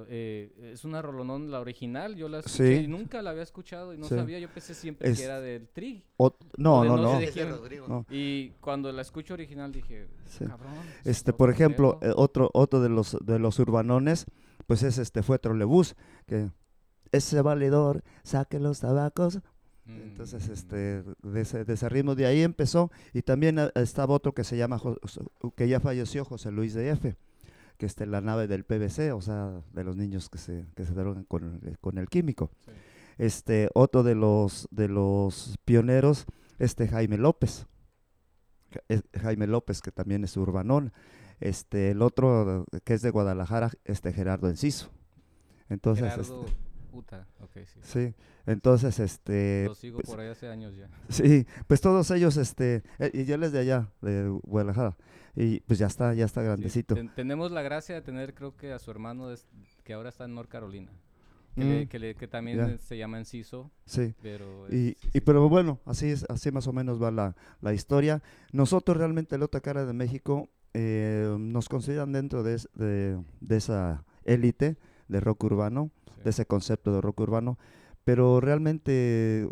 [SPEAKER 1] eh, es una rolonón, la original, yo la
[SPEAKER 2] Sí.
[SPEAKER 1] escuché y nunca la había escuchado y no
[SPEAKER 2] Sí.
[SPEAKER 1] sabía, yo pensé siempre
[SPEAKER 2] Es-
[SPEAKER 1] que era del Tri.
[SPEAKER 2] O- no,
[SPEAKER 1] de
[SPEAKER 2] no,
[SPEAKER 1] no
[SPEAKER 2] no.
[SPEAKER 1] sé de
[SPEAKER 3] Es de
[SPEAKER 1] quién.
[SPEAKER 3] Rodrigo.
[SPEAKER 2] No.
[SPEAKER 1] Y cuando la escucho original dije,
[SPEAKER 2] Sí.
[SPEAKER 1] cabrón. es
[SPEAKER 2] Este, por ejemplo,
[SPEAKER 1] pedo".
[SPEAKER 2] eh, otro, otro de los de los urbanones, pues es este fue Trolebús, que ese valedor saque los tabacos. Entonces,
[SPEAKER 1] Mm,
[SPEAKER 2] este, de ese, de ese ritmo de ahí empezó. Y también eh, estaba otro que se llama, que ya falleció, José Luis de F, que es la nave del PVC, o sea, de los niños que se, que se drogan con, el- con el químico.
[SPEAKER 1] sí.
[SPEAKER 2] Este, otro de los, de los pioneros, este Jaime López. Jaime López, que también es urbanón. Este, el otro eh, que es de Guadalajara, este Gerardo Enciso. Entonces,
[SPEAKER 1] Gerardo,
[SPEAKER 2] este,
[SPEAKER 1] puta, ok, sí.
[SPEAKER 2] sí, entonces, este,
[SPEAKER 1] Lo sigo
[SPEAKER 2] pues,
[SPEAKER 1] por ahí hace años ya.
[SPEAKER 2] sí, pues todos ellos, este, eh, y él es de allá, de Guadalajara, y pues ya está, ya está
[SPEAKER 1] Sí,
[SPEAKER 2] grandecito.
[SPEAKER 1] ten- tenemos la gracia de tener, creo que a su hermano que ahora está en North Carolina. Que, le-
[SPEAKER 2] Mm,
[SPEAKER 1] que, le- que también
[SPEAKER 2] ya.
[SPEAKER 1] eh, se llama Enciso,
[SPEAKER 2] sí.
[SPEAKER 1] pero... es-
[SPEAKER 2] Y,
[SPEAKER 1] sí,
[SPEAKER 2] y
[SPEAKER 1] sí.
[SPEAKER 2] pero bueno, así es, así más o menos va la, la historia. Nosotros realmente la otra cara de México eh, nos consideran dentro de, es- de, de esa élite de rock urbano,
[SPEAKER 1] Sí.
[SPEAKER 2] de ese concepto de rock urbano, pero realmente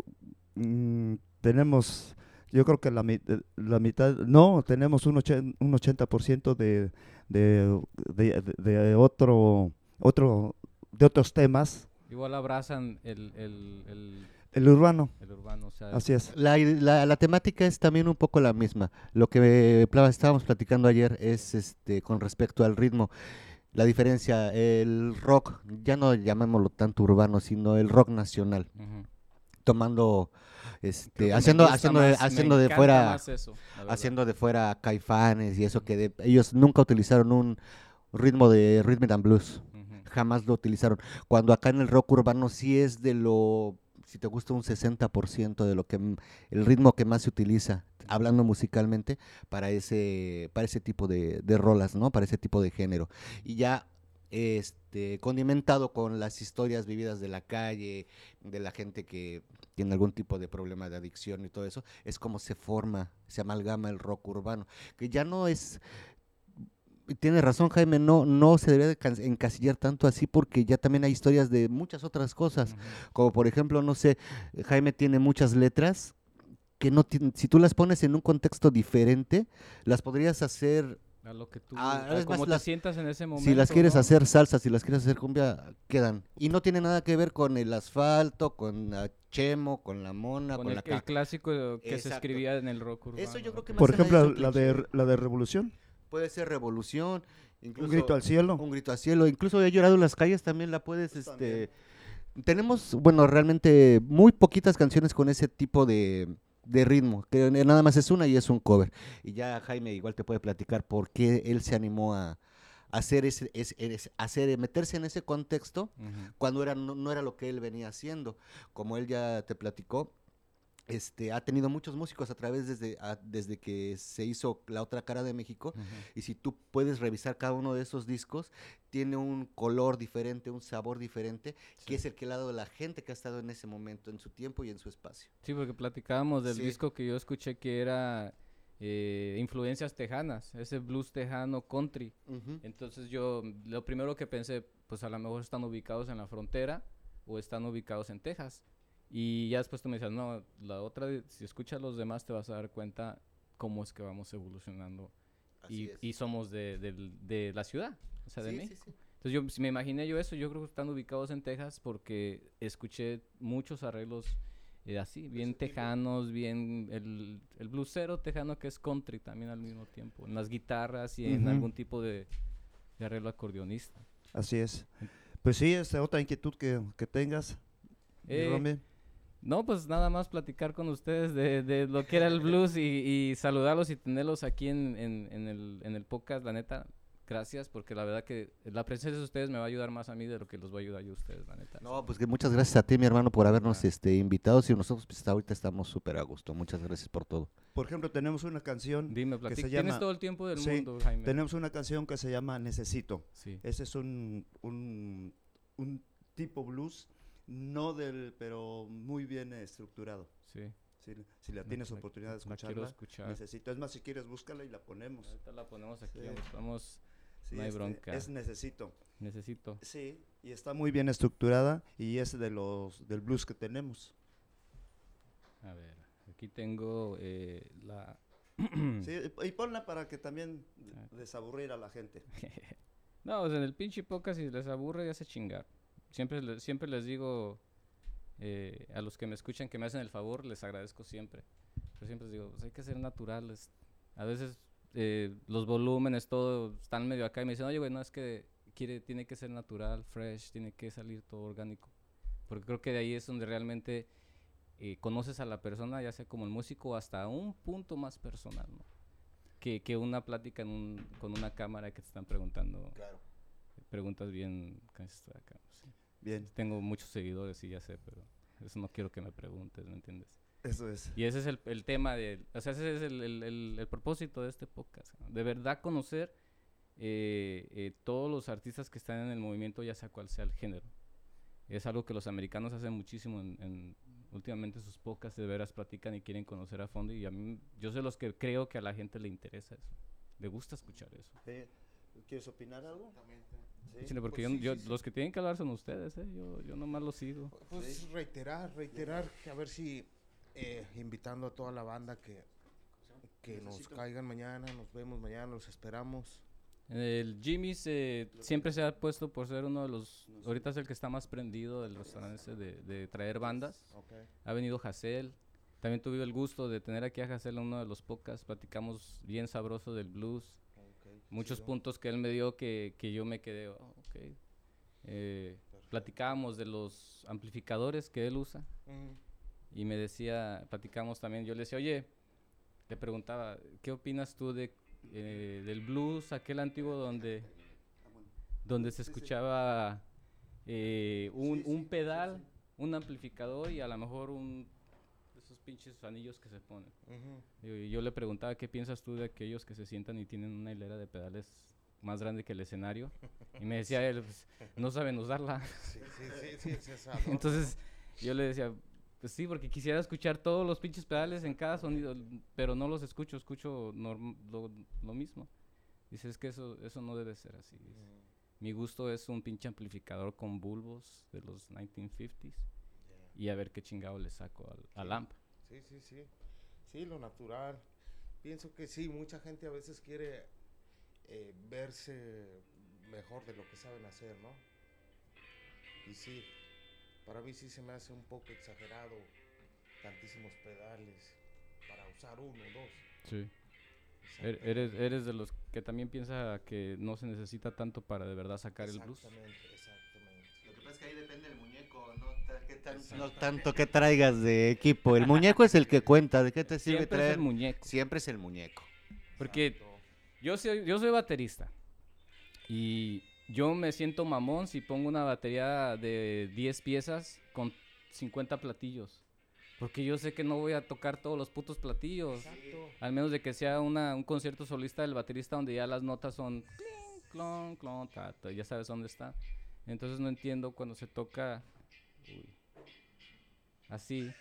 [SPEAKER 2] mm, tenemos, yo creo que la, mi- eh, la mitad, no, tenemos un, ochen- un 80% de, de, de, de- de otro, otro, de otros temas,
[SPEAKER 1] Igual abrazan el, el, el,
[SPEAKER 2] el urbano.
[SPEAKER 1] el urbano, sea,
[SPEAKER 2] Así es.
[SPEAKER 3] La, ide- la- la temática es también un poco la misma. Lo que pla- estábamos platicando ayer es este con respecto al ritmo. La diferencia, el rock, ya no llamémoslo tanto urbano, sino el rock nacional, tomando, este, haciendo, haciendo,
[SPEAKER 1] más,
[SPEAKER 3] haciendo de fuera,
[SPEAKER 1] eso,
[SPEAKER 3] haciendo de fuera caifanes y eso que de- ellos nunca utilizaron un ritmo de rhythm and blues. Jamás lo utilizaron. Cuando acá en el rock urbano sí es de lo, si te gusta, un 60% de lo que, el ritmo que más se utiliza, hablando musicalmente, para ese, para ese tipo de, de rolas, ¿no? Para ese tipo de género. Y ya este, condimentado con las historias vividas de la calle, de la gente que tiene algún tipo de problema de adicción y todo eso, es como se forma, se amalgama el rock urbano, que ya no es y Tiene razón Jaime, no, no se debería encasillar tanto así porque ya también hay historias de muchas otras cosas, como por ejemplo, no sé, Jaime tiene muchas letras que no si tú las pones en un contexto diferente, las podrías hacer,
[SPEAKER 1] A lo que tú,
[SPEAKER 3] Ah,
[SPEAKER 1] a
[SPEAKER 3] más,
[SPEAKER 1] como te
[SPEAKER 3] las-
[SPEAKER 1] sientas en ese momento.
[SPEAKER 3] si las quieres
[SPEAKER 1] ¿no?
[SPEAKER 3] hacer salsa, si las quieres hacer cumbia, quedan. Y no tiene nada que ver con el asfalto, con la Chemo, con la Mona,
[SPEAKER 1] Con
[SPEAKER 3] con,
[SPEAKER 1] el,
[SPEAKER 3] la
[SPEAKER 1] el clásico que se escribía en el rock urbano.
[SPEAKER 3] Eso yo creo que
[SPEAKER 1] ok.
[SPEAKER 3] más
[SPEAKER 2] Por ejemplo, la de, la de Revolución,
[SPEAKER 3] Puede ser revolución, incluso
[SPEAKER 2] Un grito al cielo.
[SPEAKER 3] Un grito al cielo, incluso he llorado en las calles también la puedes, este, tenemos, bueno, realmente muy poquitas canciones con ese tipo de, de ritmo, que nada más es una y es un cover. Y ya Jaime igual te puede platicar por qué él se animó a, hacer ese, ese- ese- hacer, meterse en ese contexto cuando era, no, no era lo que él venía haciendo. Como él ya te platicó, este, ha tenido muchos músicos a través desde, a- desde que se hizo La Otra Cara de México. Y si tú puedes revisar cada uno de esos discos, tiene un color diferente, un sabor diferente, que es el que ha dado la gente que ha estado en ese momento, en su tiempo y en su espacio.
[SPEAKER 1] Sí, porque platicábamos del
[SPEAKER 3] Sí.
[SPEAKER 1] disco que yo escuché que era eh, influencias tejanas, ese blues tejano country. Entonces yo lo primero que pensé, pues a lo mejor están ubicados en la frontera o están ubicados en Texas. Y ya después tú me dices, no, la otra, de- si escuchas los demás te vas a dar cuenta cómo es que vamos evolucionando.
[SPEAKER 3] Así
[SPEAKER 1] Y,
[SPEAKER 3] es.
[SPEAKER 1] y somos de, del- de la ciudad, o sea, de
[SPEAKER 3] Sí, sí,
[SPEAKER 1] México.
[SPEAKER 3] sí.
[SPEAKER 1] Entonces yo si me imaginé yo eso, yo creo que están ubicados en Texas porque escuché muchos arreglos eh, así, bien tejanos, bien el, el bluesero tejano que es country también al mismo tiempo, en las guitarras y en
[SPEAKER 2] Ujú.
[SPEAKER 1] algún tipo de, de arreglo acordeonista.
[SPEAKER 2] Así es. Pues sí, esta otra inquietud que, que tengas.
[SPEAKER 1] Eh. No, pues nada más platicar con ustedes de, de lo que era el blues y, y saludarlos y tenerlos aquí en, en, en el, en el podcast, la neta. Gracias, porque la verdad que la presencia de ustedes me va a ayudar más a mí de lo que los va a ayudar yo a ustedes, la neta.
[SPEAKER 3] No, pues que muchas gracias a ti, mi hermano, por habernos
[SPEAKER 1] Ah.
[SPEAKER 3] este, invitado. Y nosotros pues, hasta ahorita estamos súper a gusto. Muchas gracias por todo.
[SPEAKER 2] Por ejemplo, tenemos una canción,
[SPEAKER 1] Dime,
[SPEAKER 2] que se
[SPEAKER 1] Tienes
[SPEAKER 2] llama-
[SPEAKER 1] todo el tiempo del
[SPEAKER 2] Sí,
[SPEAKER 1] mundo, Jaime.
[SPEAKER 2] tenemos una canción que se llama Necesito.
[SPEAKER 1] Sí.
[SPEAKER 2] Ese es un, un, un tipo blues, no del, pero muy bien estructurado.
[SPEAKER 1] Sí.
[SPEAKER 2] Si, si la tienes oportunidad de escucharla,
[SPEAKER 1] escuchar.
[SPEAKER 2] necesito. Es más, si quieres, búscala y la ponemos.
[SPEAKER 1] Ahorita la ponemos aquí,
[SPEAKER 2] Sí.
[SPEAKER 1] No hay
[SPEAKER 2] este,
[SPEAKER 1] bronca.
[SPEAKER 2] Es Necesito.
[SPEAKER 1] necesito.
[SPEAKER 2] Sí, y está muy bien estructurada y es de los del blues que tenemos.
[SPEAKER 1] A ver, aquí tengo eh, la... (clears throat)
[SPEAKER 2] Sí, y- ponla para que también
[SPEAKER 1] Ah.
[SPEAKER 2] desaburrir a la gente. (laughs)
[SPEAKER 1] No, pues en el pinche podcast si les aburre ya se chingar. Siempre, siempre les digo eh, a los que me escuchan que me hacen el favor, les agradezco siempre. Pero siempre les digo, pues hay que ser naturales. A veces eh, los volúmenes, todo, están medio acá y me dicen, oye, güey, no, es que quiere, tiene que ser natural, fresh, tiene que salir todo orgánico. Porque creo que de ahí es donde realmente eh, conoces a la persona, ya sea como el músico, hasta un punto más personal, ¿no? Que, que una plática en un- con una cámara que te están preguntando
[SPEAKER 3] Claro.
[SPEAKER 1] preguntas bien ¿qué es esto de acá? Sí.
[SPEAKER 2] Bien,
[SPEAKER 1] Tengo muchos seguidores, sí, ya sé, pero eso no quiero que me preguntes, ¿me entiendes?
[SPEAKER 2] eso es.
[SPEAKER 1] Y ese es el, el tema, de, o sea, ese es el, el- el- el propósito de este podcast, ¿no? de verdad conocer eh, eh, todos los artistas que están en el movimiento, ya sea cual sea el género. Es algo que los americanos hacen muchísimo en, en- últimamente sus podcasts de veras platican y quieren conocer a fondo y a mí, yo soy los que creo que a la gente le interesa eso, le gusta escuchar eso.
[SPEAKER 2] ¿Quieres opinar algo? Sí.
[SPEAKER 1] Porque
[SPEAKER 4] Pues
[SPEAKER 1] yo,
[SPEAKER 4] sí,
[SPEAKER 1] yo- los que tienen que hablar son ustedes, ¿eh? yo, yo nomás los sigo.
[SPEAKER 4] Pues reiterar, reiterar, a ver si eh, invitando a toda la banda que, que nos caigan mañana, nos vemos mañana, los esperamos.
[SPEAKER 1] El Jimmy's eh, siempre se ha puesto por ser uno de los, ahorita es el que está más prendido del restaurante ese de, de traer bandas. Ha venido Hassel, También tuve el gusto de tener aquí a Hazel en uno de los podcasts. Platicamos bien sabroso del blues. Muchos puntos que él me dio que, que yo me quedé, "Oh, ok. Eh, platicábamos de los amplificadores que él usa. Y me decía, platicamos también, yo le decía, oye, le preguntaba, ¿qué opinas tú de, eh, del blues, aquel antiguo donde, donde se escuchaba eh, un, un pedal, un amplificador y a lo mejor un pinches anillos que se ponen?
[SPEAKER 4] Ujú.
[SPEAKER 1] Y yo le preguntaba, ¿qué piensas tú de aquellos que se sientan y tienen una hilera de pedales más grande que el escenario? Y me decía (laughs) él, "Pues, no saben usarla.
[SPEAKER 4] Sí, sí, sí, sí, sí. (laughs)
[SPEAKER 1] Entonces yo le decía, pues sí, porque quisiera escuchar todos los pinches pedales en cada sonido, pero no los escucho, escucho norm- lo, lo mismo. Dice, es que eso, eso no debe ser así. dice.
[SPEAKER 4] Ujú.
[SPEAKER 1] Mi gusto es un pinche amplificador con bulbos de los 1950s y a ver qué chingado le saco al, al amp.
[SPEAKER 4] Sí, sí, sí. Sí, lo natural. Pienso que sí, mucha gente a veces quiere eh, verse mejor de lo que saben hacer, ¿no? Y sí, para mí sí se me hace un poco exagerado tantísimos pedales para usar uno, dos.
[SPEAKER 1] Sí. Er- Eres, eres de los que también piensa que no se necesita tanto para de verdad sacar el blues.
[SPEAKER 4] Exactamente, exactamente.
[SPEAKER 3] Lo que pasa es que ahí depende del ta- qué tan- no tanto que traigas de equipo. El muñeco es el que cuenta, ¿de qué te sirve
[SPEAKER 1] Siempre es
[SPEAKER 3] traer?
[SPEAKER 1] el muñeco.
[SPEAKER 3] Siempre es el muñeco.
[SPEAKER 1] Porque
[SPEAKER 4] Exacto.
[SPEAKER 1] Yo soy, yo soy baterista. Y yo me siento mamón si pongo una batería de 10 piezas con 50 platillos. Porque yo sé que no voy a tocar todos los putos platillos.
[SPEAKER 4] Exacto.
[SPEAKER 1] Al menos de que sea una, un concierto solista del baterista donde ya las notas son clon, clon, ta, ta, ya sabes dónde está. Entonces no entiendo cuando se toca uy, así.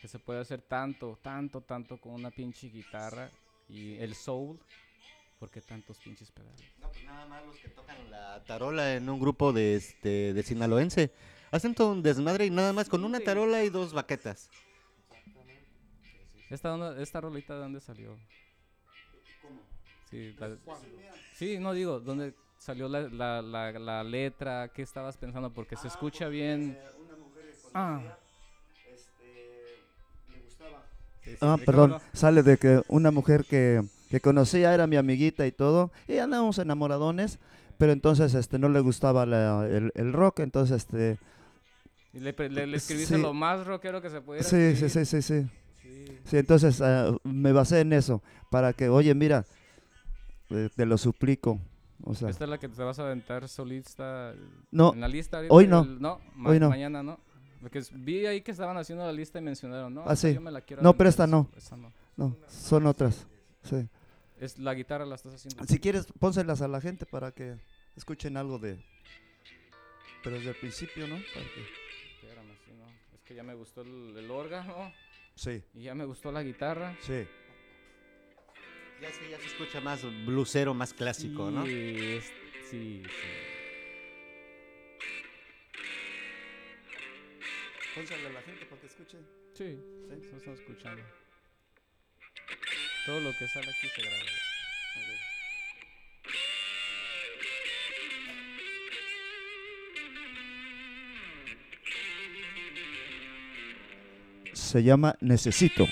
[SPEAKER 1] Que se puede hacer tanto, tanto, tanto con una pinche guitarra y el soul. ¿Por qué tantos pinches pedales?
[SPEAKER 3] No, pues nada más los que tocan la tarola en un grupo de este de sinaloense. Hacen todo un desmadre y nada más con una
[SPEAKER 1] Sí.
[SPEAKER 3] tarola y dos baquetas.
[SPEAKER 1] ¿Esta, onda- esta rolita de dónde salió? Sí, la- sí, no digo, ¿dónde salió la, la, la, la letra? ¿Qué estabas pensando? Porque se escucha bien. Ah.
[SPEAKER 2] este, le gustaba.
[SPEAKER 1] Sí, sí,
[SPEAKER 2] Ah,
[SPEAKER 1] ¿de
[SPEAKER 2] perdón, sale de que una mujer que, que conocía era mi amiguita y todo, y andábamos enamoradones, pero entonces este no le gustaba la- el, el rock, entonces este?
[SPEAKER 1] Y le, le, le escribiste
[SPEAKER 2] Sí.
[SPEAKER 1] lo más rockero que se pudiera.
[SPEAKER 2] sí, sí, sí, sí, sí,
[SPEAKER 1] Sí.
[SPEAKER 2] sí, entonces ah, me basé en eso para que, oye, mira, eh, te lo suplico, o sea,
[SPEAKER 1] Esta es la que te vas a aventar solista
[SPEAKER 2] no,
[SPEAKER 1] en la lista. ahorita,
[SPEAKER 2] hoy no.
[SPEAKER 1] el- no, ma-
[SPEAKER 2] Hoy no.
[SPEAKER 1] mañana no. Porque vi ahí que estaban haciendo la lista y mencionaron, no,
[SPEAKER 2] Ah, sí.
[SPEAKER 1] yo me la quiero
[SPEAKER 2] No, pero esta no.
[SPEAKER 1] esa no.
[SPEAKER 2] no, son otras, sí.
[SPEAKER 1] Es la guitarra la estás haciendo.
[SPEAKER 2] Si quieres, pónselas a la gente para que escuchen algo de, pero desde el principio, ¿no? Para que-
[SPEAKER 1] Espérame, sí, no. Es que ya me gustó el, el órgano
[SPEAKER 2] Sí,
[SPEAKER 1] y ya me gustó la guitarra.
[SPEAKER 2] sí.
[SPEAKER 3] Ya se, ya se escucha más blusero, más clásico, ¿no?
[SPEAKER 1] Sí, es- sí, sí.
[SPEAKER 2] Pónsela a la gente para que escuche.
[SPEAKER 1] Sí, sí, se están escuchando. Todo lo que sale aquí se graba.
[SPEAKER 2] Se llama
[SPEAKER 5] Necesito.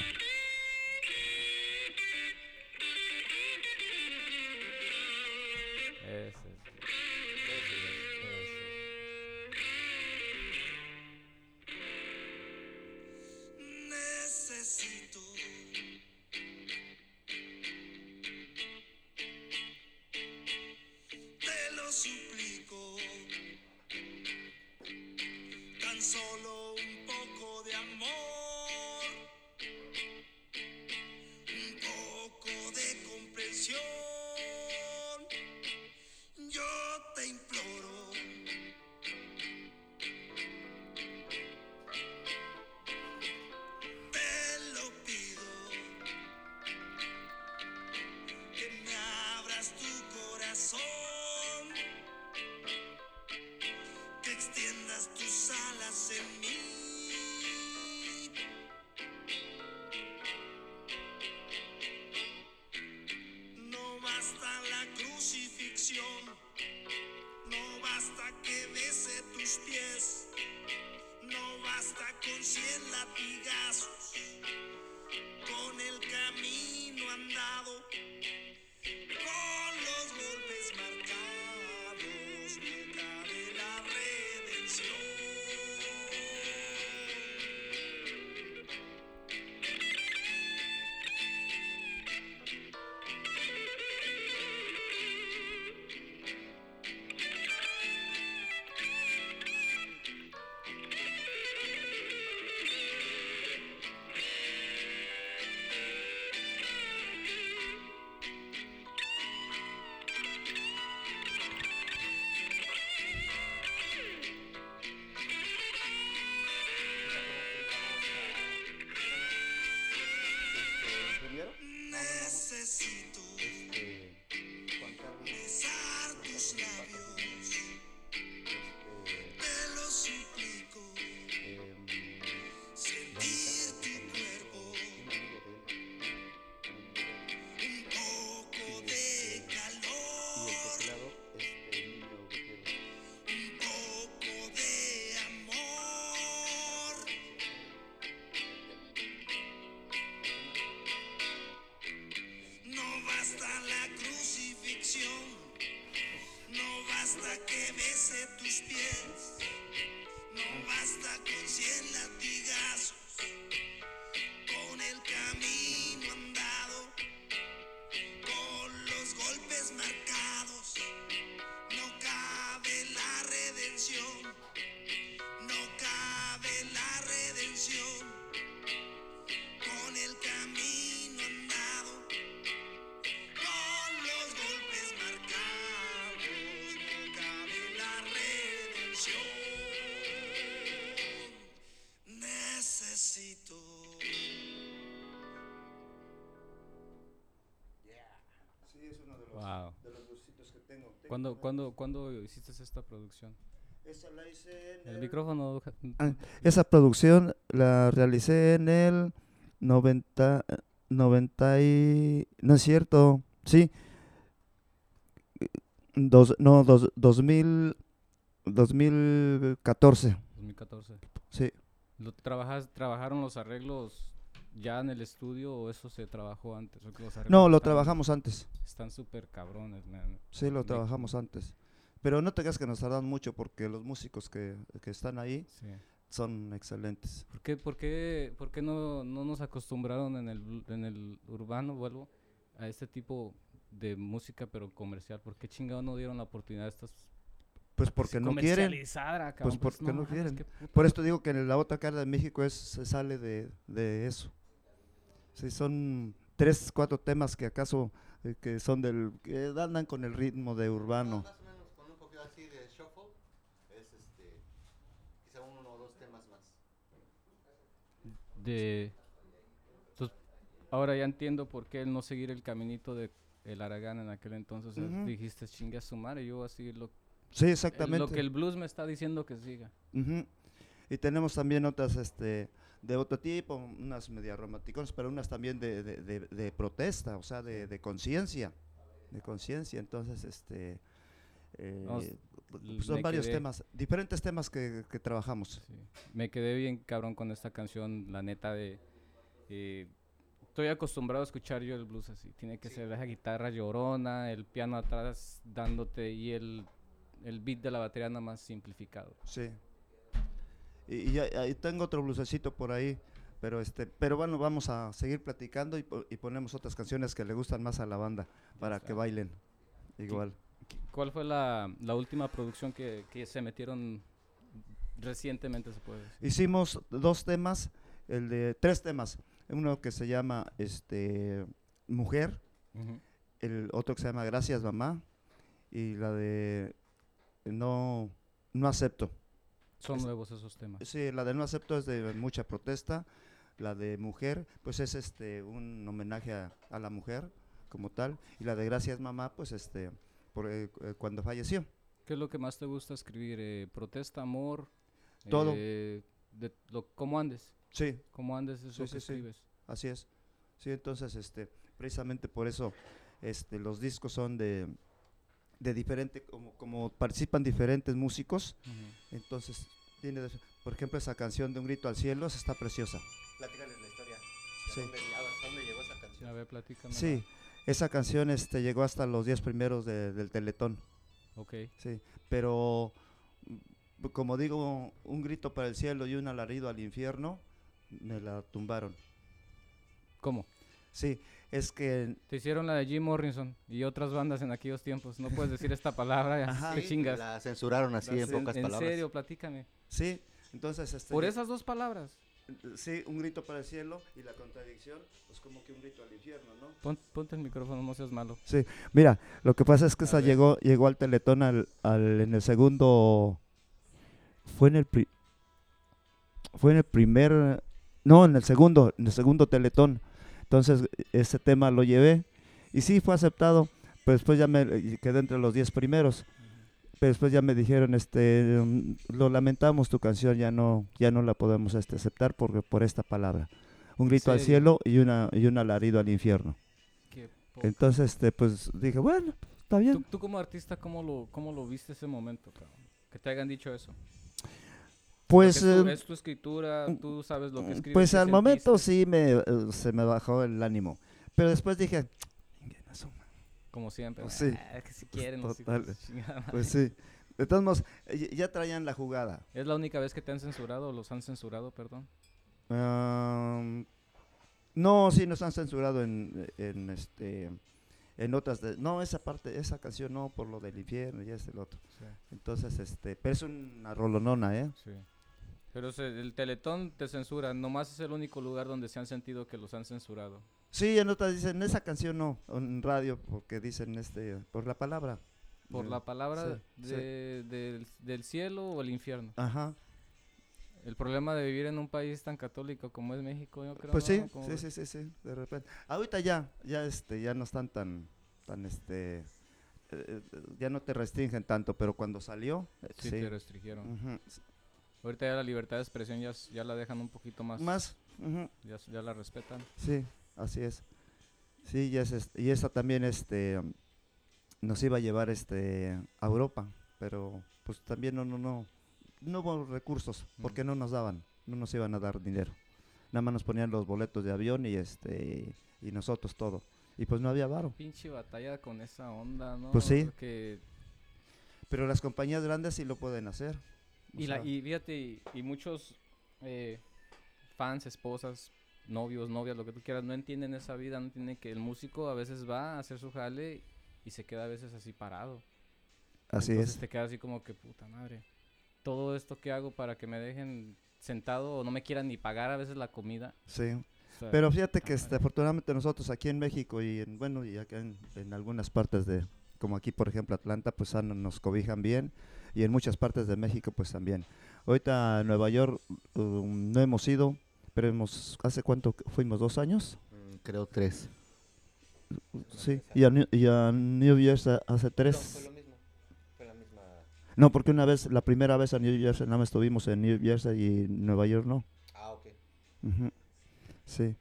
[SPEAKER 1] ¿Cuándo, cuándo, ¿Cuándo hiciste esta producción?
[SPEAKER 2] Esa la hice en
[SPEAKER 1] El
[SPEAKER 2] el-
[SPEAKER 1] micrófono.
[SPEAKER 2] Ah, Esa producción la realicé en el 90, eh, 90 y... No es cierto, sí. Dos, no, dos, 2000, 2014,
[SPEAKER 1] 2014.
[SPEAKER 2] sí.
[SPEAKER 1] ¿Lo trabajas, ¿Trabajaron los arreglos ya en el estudio o eso se trabajó antes? ¿O que los arreglos
[SPEAKER 2] No, lo trabajamos antes,
[SPEAKER 1] Están súper cabrones, man.
[SPEAKER 2] sí, lo trabajamos antes. Pero no te creas que nos tardan mucho porque los músicos que, que están ahí
[SPEAKER 1] Sí.
[SPEAKER 2] son excelentes.
[SPEAKER 1] ¿Por qué, por qué, por qué no, no nos acostumbraron en el, en el urbano, vuelvo, a este tipo de música pero comercial? ¿Por qué chingado no dieron la oportunidad a estas
[SPEAKER 2] Pues porque no quieren.
[SPEAKER 1] cabrón?
[SPEAKER 2] porque no quieren. Por esto digo que en la otra cara de México es, se sale de, de eso. Sí, son tres, cuatro temas que acaso eh, que son del que andan con el ritmo de urbano.
[SPEAKER 3] Más o menos con un poquito así de shuffle, es este, quizá uno o dos temas más.
[SPEAKER 1] de entonces, ahora ya entiendo por qué el no seguir el caminito de el Aragán en aquel entonces
[SPEAKER 2] Ujú.
[SPEAKER 1] dijiste chingue a su madre yo voy a seguir lo,
[SPEAKER 2] Sí,
[SPEAKER 1] el-
[SPEAKER 2] exactamente.
[SPEAKER 1] lo que el blues me está diciendo que siga
[SPEAKER 2] Ujú. Y tenemos también otras este, de otro tipo, unas media romanticonas, pero unas también de, de, de- de protesta, o sea, de, de conciencia. De conciencia, entonces, este. eh,
[SPEAKER 1] l-
[SPEAKER 2] son varios
[SPEAKER 1] quedé-
[SPEAKER 2] temas, diferentes temas que, que trabajamos.
[SPEAKER 1] Sí. Me quedé bien cabrón con esta canción, la neta de... eh, estoy acostumbrado a escuchar yo el blues así. Tiene que ser esa guitarra llorona, el piano atrás dándote y el, el beat de la batería nada más simplificado.
[SPEAKER 2] Sí. Y, y ahí tengo otro blusecito por ahí, pero este, pero bueno, vamos a seguir platicando y, po- y ponemos otras canciones que le gustan más a la banda para que bailen. Igual.
[SPEAKER 1] ¿Cuál fue la, la última producción que, que se metieron recientemente, se puede decir?
[SPEAKER 2] Hicimos dos temas, el de tres temas, uno que se llama este Mujer, el otro que se llama Gracias Mamá y la de No no acepto.
[SPEAKER 1] Son
[SPEAKER 2] Es-
[SPEAKER 1] nuevos esos temas.
[SPEAKER 2] Sí, la de No acepto es de mucha protesta, la de Mujer pues es este un homenaje a, a la mujer como tal y la de Gracias Mamá pues este por, eh, eh, cuando falleció.
[SPEAKER 1] ¿Qué es lo que más te gusta escribir? Eh, ¿Protesta, amor?
[SPEAKER 2] Todo.
[SPEAKER 1] eh, de lo, ¿Cómo andes?
[SPEAKER 2] Sí,
[SPEAKER 1] ¿Cómo andes es
[SPEAKER 2] Sí,
[SPEAKER 1] lo
[SPEAKER 2] sí,
[SPEAKER 1] que
[SPEAKER 2] sí.
[SPEAKER 1] escribes?
[SPEAKER 2] Así es. Sí, entonces, este, precisamente por eso, este, los discos son de, de diferente, como, como participan diferentes músicos, entonces tiene, de- por ejemplo, esa canción de Un grito al cielo, esa está preciosa.
[SPEAKER 3] Platícales la historia.
[SPEAKER 2] Sí.
[SPEAKER 3] ¿Dónde, hasta dónde llegó esa canción?
[SPEAKER 1] A ver, platícame.
[SPEAKER 2] Sí, esa canción este, llegó hasta los 10 primeros de- del Teletón.
[SPEAKER 1] Ok.
[SPEAKER 2] Sí, pero como digo, un grito para el cielo y un alarido al infierno, me la tumbaron.
[SPEAKER 1] ¿Cómo?
[SPEAKER 2] Sí, es que
[SPEAKER 1] Te hicieron la de Jim Morrison y otras bandas en aquellos tiempos. No puedes decir esta palabra, ya
[SPEAKER 2] Ajá.
[SPEAKER 1] chingas.
[SPEAKER 3] La censuraron así en
[SPEAKER 2] Sí,
[SPEAKER 3] pocas
[SPEAKER 1] en
[SPEAKER 3] palabras.
[SPEAKER 1] serio, platícame.
[SPEAKER 2] sí, entonces este
[SPEAKER 1] Por esas dos palabras.
[SPEAKER 2] sí, un grito para el cielo y la contradicción, pues como que un grito al infierno, ¿no?
[SPEAKER 1] Pon- ponte el micrófono, no seas malo.
[SPEAKER 2] Sí, mira, lo que pasa es que
[SPEAKER 1] A
[SPEAKER 2] esa
[SPEAKER 1] ver.
[SPEAKER 2] llegó llegó al Teletón al, al- en el segundo fue en el pri- fue en el primer no, en el segundo, en el segundo Teletón. Entonces, ese tema lo llevé y sí fue aceptado, pero después ya me quedé entre los 10 primeros. Pero después ya me dijeron, este, mm, lo lamentamos, tu canción ya no, ya no la podemos este, aceptar por, por esta palabra. Un grito al cielo y una y un alarido al infierno. Entonces, este, pues dije, bueno, está bien.
[SPEAKER 1] ¿Tú, tú como artista, ¿cómo lo, ¿cómo lo viste ese momento, cabrón? Que te hayan dicho eso.
[SPEAKER 2] Pues,
[SPEAKER 1] es, tu,
[SPEAKER 2] eh,
[SPEAKER 1] es tu escritura, tú sabes lo que escribes.
[SPEAKER 2] pues al momento sí me, eh, se me bajó el ánimo. Pero después dije.
[SPEAKER 1] Como siempre.
[SPEAKER 2] Pues sí.
[SPEAKER 1] Ah, que si quieren hijos
[SPEAKER 2] Total. pues sí. De todos modos, eh, ya traían la jugada.
[SPEAKER 1] ¿Es la única vez que te han censurado o los han censurado, perdón?
[SPEAKER 2] Am, no, sí nos han censurado en, en este en otras de- no esa parte esa canción no por lo del infierno y este el otro
[SPEAKER 1] Sí.
[SPEAKER 2] entonces este pero es una rolonona eh
[SPEAKER 1] Sí. Pero se- el Teletón te censura, nomás es el único lugar donde se han sentido que los han censurado.
[SPEAKER 2] sí en otras dicen esa canción no en radio porque dicen este por la palabra
[SPEAKER 1] Por la palabra
[SPEAKER 2] sí, sí.
[SPEAKER 1] de- Del, del cielo o el infierno.
[SPEAKER 2] ajá
[SPEAKER 1] El problema de vivir en un país tan católico como es México, yo creo.
[SPEAKER 2] pues
[SPEAKER 1] ¿no?
[SPEAKER 2] sí
[SPEAKER 1] Como
[SPEAKER 2] sí sí sí sí de repente ahorita ya ya este ya no están tan tan este eh, eh, ya no te restringen tanto pero cuando salió eh,
[SPEAKER 1] Sí,
[SPEAKER 2] sí
[SPEAKER 1] te restringieron.
[SPEAKER 2] Ujú.
[SPEAKER 1] Ahorita ya la libertad de expresión ya, ya la dejan un poquito más.
[SPEAKER 2] más.
[SPEAKER 1] Ya, ya la respetan.
[SPEAKER 2] Sí, así es. Sí, y, es, y esa también este, nos iba a llevar este, a Europa, pero pues también no, no, no, no hubo recursos, porque no nos daban, no nos iban a dar dinero. Nada más nos ponían los boletos de avión y este y nosotros todo. Y pues no había varo.
[SPEAKER 1] Pinche batalla con esa onda, ¿no?
[SPEAKER 2] Pues sí.
[SPEAKER 1] Porque
[SPEAKER 2] Pero las compañías grandes sí lo pueden hacer.
[SPEAKER 1] Y, la, y fíjate, y, y muchos eh, fans, esposas, novios, novias, lo que tú quieras, no entienden esa vida, no entienden que el músico a veces va a hacer su jale y se queda a veces así parado.
[SPEAKER 2] así
[SPEAKER 1] Entonces
[SPEAKER 2] es.
[SPEAKER 1] te quedas así como que puta madre. Todo esto que hago para que me dejen sentado o no me quieran ni pagar a veces la comida.
[SPEAKER 2] Sí.
[SPEAKER 1] o sea,
[SPEAKER 2] Pero fíjate que este, afortunadamente nosotros aquí en México y en, bueno, y acá en, en algunas partes de, como aquí por ejemplo Atlanta, pues ah, no- nos cobijan bien y en muchas partes de México pues también. Ahorita a Nueva York um, no hemos ido, pero hemos, ¿hace cuánto fuimos? ¿Dos años?
[SPEAKER 3] Mm, Creo tres.
[SPEAKER 2] Sí, y a, New- y a New Jersey hace tres.
[SPEAKER 3] mismo. Fue la misma.
[SPEAKER 2] No, porque una vez, la primera vez a New Jersey, nada más estuvimos en New Jersey y Nueva York no.
[SPEAKER 3] Ah, ok.
[SPEAKER 2] Sí,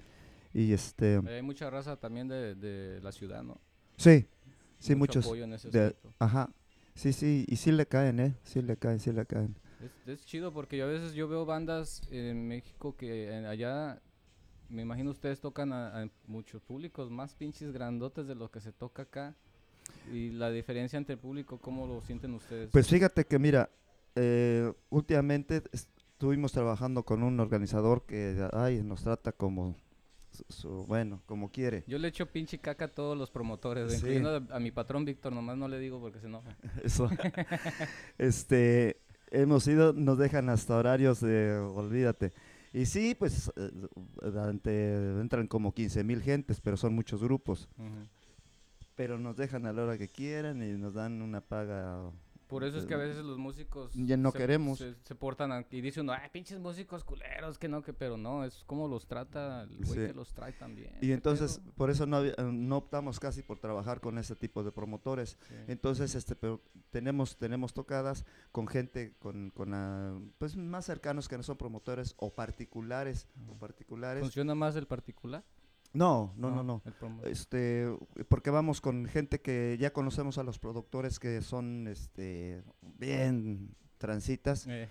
[SPEAKER 2] y este,
[SPEAKER 1] Hay mucha raza también de, de la ciudad, ¿no?
[SPEAKER 2] sí, sí,
[SPEAKER 1] Mucho
[SPEAKER 2] muchos.
[SPEAKER 1] apoyo en ese
[SPEAKER 2] de-
[SPEAKER 1] aspecto.
[SPEAKER 2] Ajá. Sí, sí, y sí le caen, ¿eh? Sí le caen, sí le caen.
[SPEAKER 1] Es, es chido porque yo a veces yo veo bandas en México que en- allá, me imagino ustedes tocan a, a muchos públicos más pinches grandotes de lo que se toca acá. Y la diferencia entre el público, ¿cómo lo sienten ustedes?
[SPEAKER 2] Pues fíjate que, mira, eh, últimamente estuvimos trabajando con un organizador que, ay, nos trata como, su- su- bueno, como quiere.
[SPEAKER 1] yo le echo pinche caca a todos los promotores,
[SPEAKER 2] Sí.
[SPEAKER 1] incluyendo a, a mi patrón Víctor, nomás no le digo porque se enoja. (laughs)
[SPEAKER 2] Eso. (laughs) este, hemos ido, nos dejan hasta horarios de, olvídate. Y sí, pues, eh, ante- entran como 15 mil gentes, pero son muchos grupos. Pero nos dejan a la hora que quieran y nos dan una paga.
[SPEAKER 1] Por eso es que a veces los músicos
[SPEAKER 2] ya no
[SPEAKER 1] se,
[SPEAKER 2] queremos.
[SPEAKER 1] se, se portan a- y dice uno, ay, pinches músicos culeros, que no, que pero no, es como los trata el güey
[SPEAKER 2] Sí.
[SPEAKER 1] que los trae también.
[SPEAKER 2] Y
[SPEAKER 1] ¿qué
[SPEAKER 2] entonces,
[SPEAKER 1] pedo?
[SPEAKER 2] por eso no, eh, no optamos casi por trabajar con ese tipo de promotores.
[SPEAKER 1] Sí.
[SPEAKER 2] Entonces, este, pero tenemos, tenemos tocadas con gente con, con ah, pues más cercanos que no son promotores o particulares, o particulares.
[SPEAKER 1] ¿Funciona más el particular?
[SPEAKER 2] No, no, no, no. Este, porque vamos con gente que ya conocemos a los productores que son, este, bien transitas
[SPEAKER 1] Eh,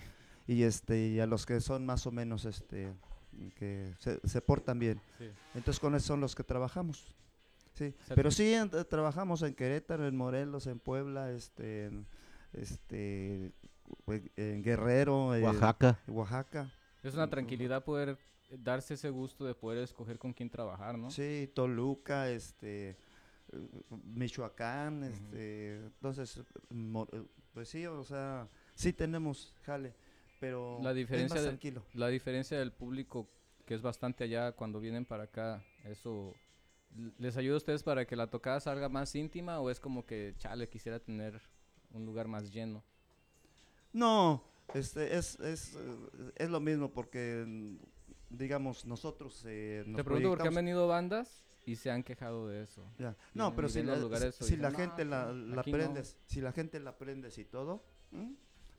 [SPEAKER 2] y este y a los que son más o menos este que se, se portan bien.
[SPEAKER 1] Sí.
[SPEAKER 2] Entonces con esos son los que trabajamos. Sí, pero sí en- trabajamos en Querétaro, en Morelos, en Puebla, este en, este en Guerrero, en
[SPEAKER 3] Oaxaca.
[SPEAKER 2] Oaxaca.
[SPEAKER 1] Es una tranquilidad poder darse ese gusto de poder escoger con quién trabajar, ¿no?
[SPEAKER 2] Sí, Toluca, este, Michoacán, este, entonces, pues sí, o sea, sí tenemos jale, pero
[SPEAKER 1] La diferencia
[SPEAKER 2] es más
[SPEAKER 1] de-
[SPEAKER 2] tranquilo.
[SPEAKER 1] La diferencia del público, que es bastante allá cuando vienen para acá, eso les ayuda a ustedes para que la tocada salga más íntima o es como que, chale, quisiera tener un lugar más lleno.
[SPEAKER 2] No, este, es, es, es lo mismo porque, digamos, nosotros eh, nos
[SPEAKER 1] Te pregunto porque han venido bandas y se han quejado de eso.
[SPEAKER 2] Ya. No, pero si la,
[SPEAKER 1] los lugares
[SPEAKER 2] si-
[SPEAKER 1] o
[SPEAKER 2] si
[SPEAKER 1] dicen,
[SPEAKER 2] la
[SPEAKER 1] "No,
[SPEAKER 2] gente la, la
[SPEAKER 1] aquí no".
[SPEAKER 2] aprendes, si la gente la aprendes y todo,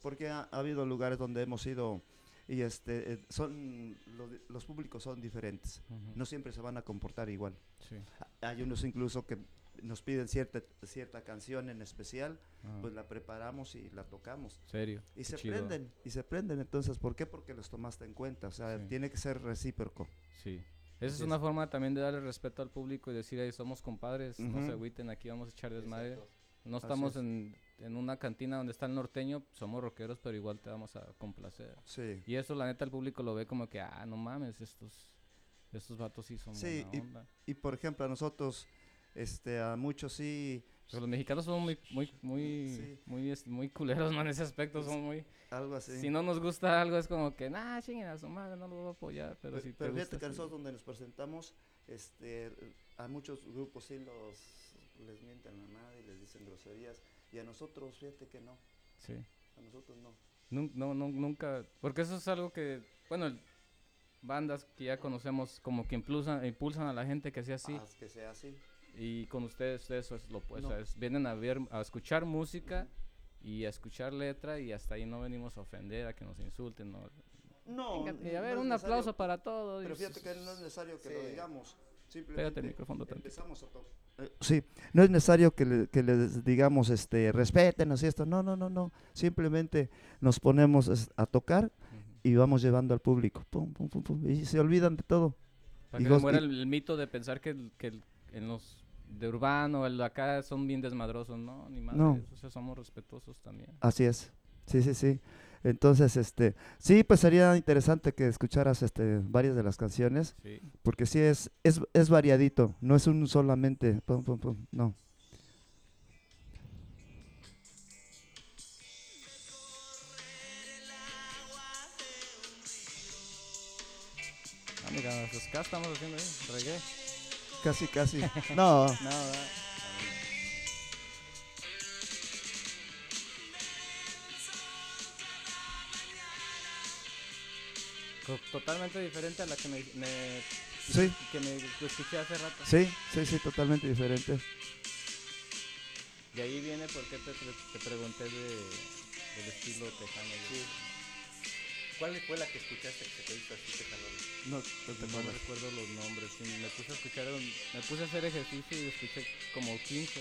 [SPEAKER 2] porque ha, ha habido lugares donde hemos ido y este eh, son los, di- los públicos son diferentes, no siempre se van a comportar igual.
[SPEAKER 1] Sí.
[SPEAKER 2] Hay unos incluso que nos piden cierta cierta canción en especial,
[SPEAKER 1] Ajá.
[SPEAKER 2] pues la preparamos y la tocamos
[SPEAKER 1] Serio.
[SPEAKER 2] y
[SPEAKER 1] qué
[SPEAKER 2] se
[SPEAKER 1] chido.
[SPEAKER 2] prenden y se prenden. Entonces, ¿por qué? Porque los tomaste en cuenta, o sea,
[SPEAKER 1] Sí.
[SPEAKER 2] tiene que ser recíproco.
[SPEAKER 1] Sí. Esa es una forma también de darle respeto al público y decir, ahí somos compadres, no se agüiten, aquí vamos a echar desmadre. No estamos
[SPEAKER 2] es.
[SPEAKER 1] en, en una cantina donde está el norteño, somos rockeros, pero igual te vamos a complacer.
[SPEAKER 2] Sí.
[SPEAKER 1] Y eso la neta el público lo ve como que, ah, no mames, estos, estos vatos sí son
[SPEAKER 2] Sí,
[SPEAKER 1] buena onda.
[SPEAKER 2] Y por ejemplo, a nosotros este a muchos sí
[SPEAKER 1] Pero los mexicanos son muy, muy, muy,
[SPEAKER 2] Sí.
[SPEAKER 1] muy, este, muy culeros, man, en ese aspecto son muy...
[SPEAKER 2] algo así.
[SPEAKER 1] Si no nos gusta algo es como que, nah, chinguen a su madre, no lo voy a apoyar, pero
[SPEAKER 2] Pe-
[SPEAKER 1] si te
[SPEAKER 2] pero
[SPEAKER 1] gusta,
[SPEAKER 2] fíjate que
[SPEAKER 1] sí.
[SPEAKER 2] nosotros donde nos presentamos, este, a muchos grupos sí los les mienten la madre y les dicen groserías. Y a nosotros, fíjate que no,
[SPEAKER 1] Sí.
[SPEAKER 2] a nosotros no.
[SPEAKER 1] Nun- No, no, nunca. Porque eso es algo que, bueno, el- bandas que ya conocemos como que impulsan, impulsan a la gente que sea así.
[SPEAKER 2] Haz que sea así.
[SPEAKER 1] Y con ustedes eso es lo.
[SPEAKER 2] No.
[SPEAKER 1] es- vienen a ver, a escuchar música y a escuchar letra y hasta ahí no venimos a ofender, a que nos insulten. No.
[SPEAKER 2] No,
[SPEAKER 1] Venga, y a ver, un aplauso para todos.
[SPEAKER 2] Pero
[SPEAKER 1] y
[SPEAKER 2] fíjate que no es necesario que lo digamos.
[SPEAKER 1] Pégate
[SPEAKER 2] Simplemente
[SPEAKER 1] el micrófono
[SPEAKER 2] empezamos a tocar. sí, no es necesario que, le- que les digamos, este, respétenos y esto. No, no, no, no. Simplemente nos ponemos a tocar y vamos llevando al público. Pum, pum, pum, pum, y se olvidan de todo.
[SPEAKER 1] Para
[SPEAKER 2] Y
[SPEAKER 1] que
[SPEAKER 2] goz-
[SPEAKER 1] muera
[SPEAKER 2] y-
[SPEAKER 1] el, el mito de pensar que, el- que el- en los de urbano, el de acá son bien desmadrosos. No, ni más.
[SPEAKER 2] No.
[SPEAKER 1] O sea, somos respetuosos también.
[SPEAKER 2] Así es. Sí, sí, sí. Entonces, este, sí, pues sería interesante que escucharas este varias de las canciones,
[SPEAKER 1] Sí.
[SPEAKER 2] porque sí es es, es variadito, no es un solamente pum, pum, pum, no.
[SPEAKER 1] Ah, mira, pues acá estamos haciendo ahí, reggae.
[SPEAKER 2] Casi, casi. (laughs) No,
[SPEAKER 1] No, Totalmente diferente a la que me, me-
[SPEAKER 2] Sí.
[SPEAKER 1] que me escuché hace rato.
[SPEAKER 2] sí, sí, sí, totalmente diferente.
[SPEAKER 1] De ahí viene porque te, pre- te pregunté de, del estilo tejano. y-
[SPEAKER 4] ¿Cuál fue la que escuchaste que te hizo así que?
[SPEAKER 2] No, no
[SPEAKER 1] recuerdo los nombres. me puse a escuchar, un- me puse a hacer ejercicio y escuché como 15.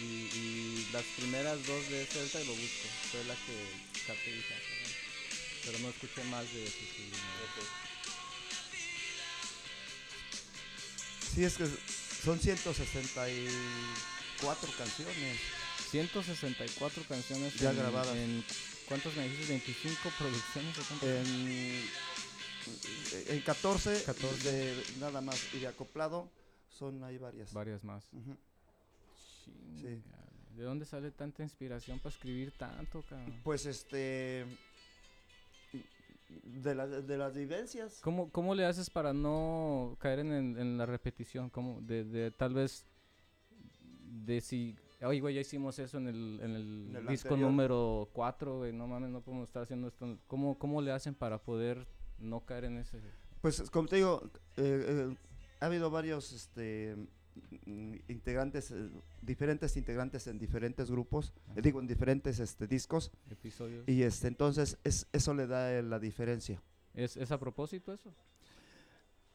[SPEAKER 1] Y, y las primeras dos de ese ahorita lo busco. Fue la que capté y "Ah, cabrón". Pero no escuché más de sí, no.
[SPEAKER 2] Sí, es que son 164 canciones.
[SPEAKER 1] 164 canciones
[SPEAKER 2] Ya
[SPEAKER 1] en-
[SPEAKER 2] grabadas.
[SPEAKER 1] En, ¿Cuántos me dijiste? ¿25 producciones o?
[SPEAKER 2] En, en 14,
[SPEAKER 1] 14.
[SPEAKER 2] de nada más y de acoplado son hay varias.
[SPEAKER 1] Varias más.
[SPEAKER 2] Ujú.
[SPEAKER 1] Chingale. ¿De dónde sale tanta inspiración para escribir tanto, cabrón?
[SPEAKER 2] Pues este de, la- de las vivencias.
[SPEAKER 1] ¿Cómo, ¿Cómo le haces para no caer en, en la repetición? ¿Cómo? De, de tal vez de si, oye, güey, ya hicimos eso en el, en el
[SPEAKER 2] En el
[SPEAKER 1] disco
[SPEAKER 2] anterior.
[SPEAKER 1] número 4, güey, no mames, no podemos estar haciendo esto. ¿Cómo, ¿Cómo le hacen para poder no caer en ese?
[SPEAKER 2] Pues como te digo, eh, eh, ha habido varios este mm, integrantes, eh, diferentes integrantes en diferentes grupos, eh, digo en diferentes este discos
[SPEAKER 1] episodios?
[SPEAKER 2] y este entonces es, eso le da eh, la diferencia.
[SPEAKER 1] ¿Es, ¿Es a propósito eso?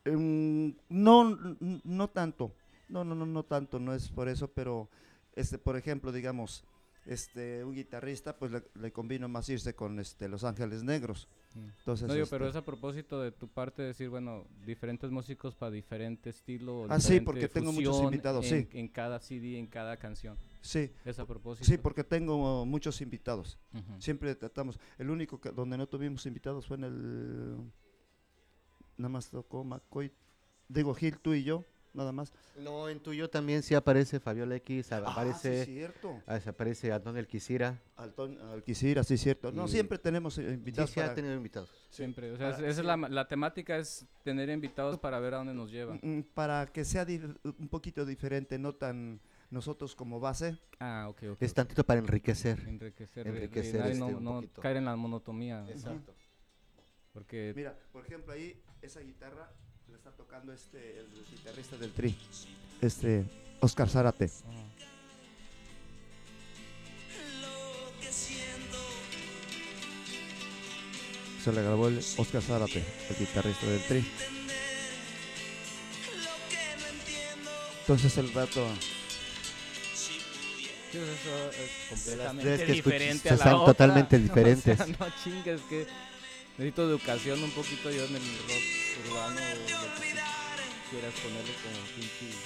[SPEAKER 2] Em, no, no tanto. No, no, no, no tanto, no es por eso, pero este, por ejemplo, digamos, este, un guitarrista, pues le, le convino más irse con este, Los Ángeles Negros.
[SPEAKER 1] Mm.
[SPEAKER 2] Entonces,
[SPEAKER 1] No, digo, pero es
[SPEAKER 2] este,
[SPEAKER 1] a propósito de tu parte decir, bueno, diferentes músicos para diferente estilo.
[SPEAKER 2] Ah, sí, porque tengo muchos invitados,
[SPEAKER 1] en,
[SPEAKER 2] sí.
[SPEAKER 1] En cada CD, en cada canción.
[SPEAKER 2] sí,
[SPEAKER 1] Es a propósito.
[SPEAKER 2] sí, porque tengo muchos invitados. Siempre tratamos. El único que, donde no tuvimos invitados fue en el. Nada más tocó McCoy. Digo, Gil, tú y yo, nada más.
[SPEAKER 3] No, en tuyo también sí aparece Fabiola X,
[SPEAKER 2] Ah, sí,
[SPEAKER 3] aparece,
[SPEAKER 2] cierto.
[SPEAKER 3] ah, aparece Antonio El Quisira.
[SPEAKER 2] Altón, Alquicira, sí, cierto. No,
[SPEAKER 3] Y-
[SPEAKER 2] siempre tenemos eh,
[SPEAKER 3] Sí,
[SPEAKER 2] invitados.
[SPEAKER 3] sí ha
[SPEAKER 2] para-
[SPEAKER 3] tenido invitados.
[SPEAKER 1] Siempre. O sea,
[SPEAKER 2] Para-
[SPEAKER 1] esa es la, la temática, es tener invitados para ver a dónde nos lleva.
[SPEAKER 2] Mm, para que sea di- un poquito diferente, no tan nosotros como base.
[SPEAKER 1] Ah, ok, ok.
[SPEAKER 3] Es tantito para enriquecer.
[SPEAKER 1] Enriquecer,
[SPEAKER 3] enriquecer
[SPEAKER 1] y
[SPEAKER 3] este
[SPEAKER 1] no,
[SPEAKER 3] un
[SPEAKER 1] no caer en la monotomía.
[SPEAKER 3] Exacto.
[SPEAKER 1] Porque
[SPEAKER 2] Mira, por ejemplo, ahí esa guitarra está tocando este, el guitarrista del Tri, este, Oscar Zárate. Se le grabó el Oscar Zárate, el guitarrista del Tri. Entonces el rato,
[SPEAKER 1] eso es completamente diferente a la
[SPEAKER 3] son
[SPEAKER 1] otra.
[SPEAKER 3] totalmente (laughs)
[SPEAKER 1] O sea,
[SPEAKER 3] diferentes.
[SPEAKER 1] no chingues que necesito educación un poquito yo en el rock urbano o lo que quieras ponerle como pinche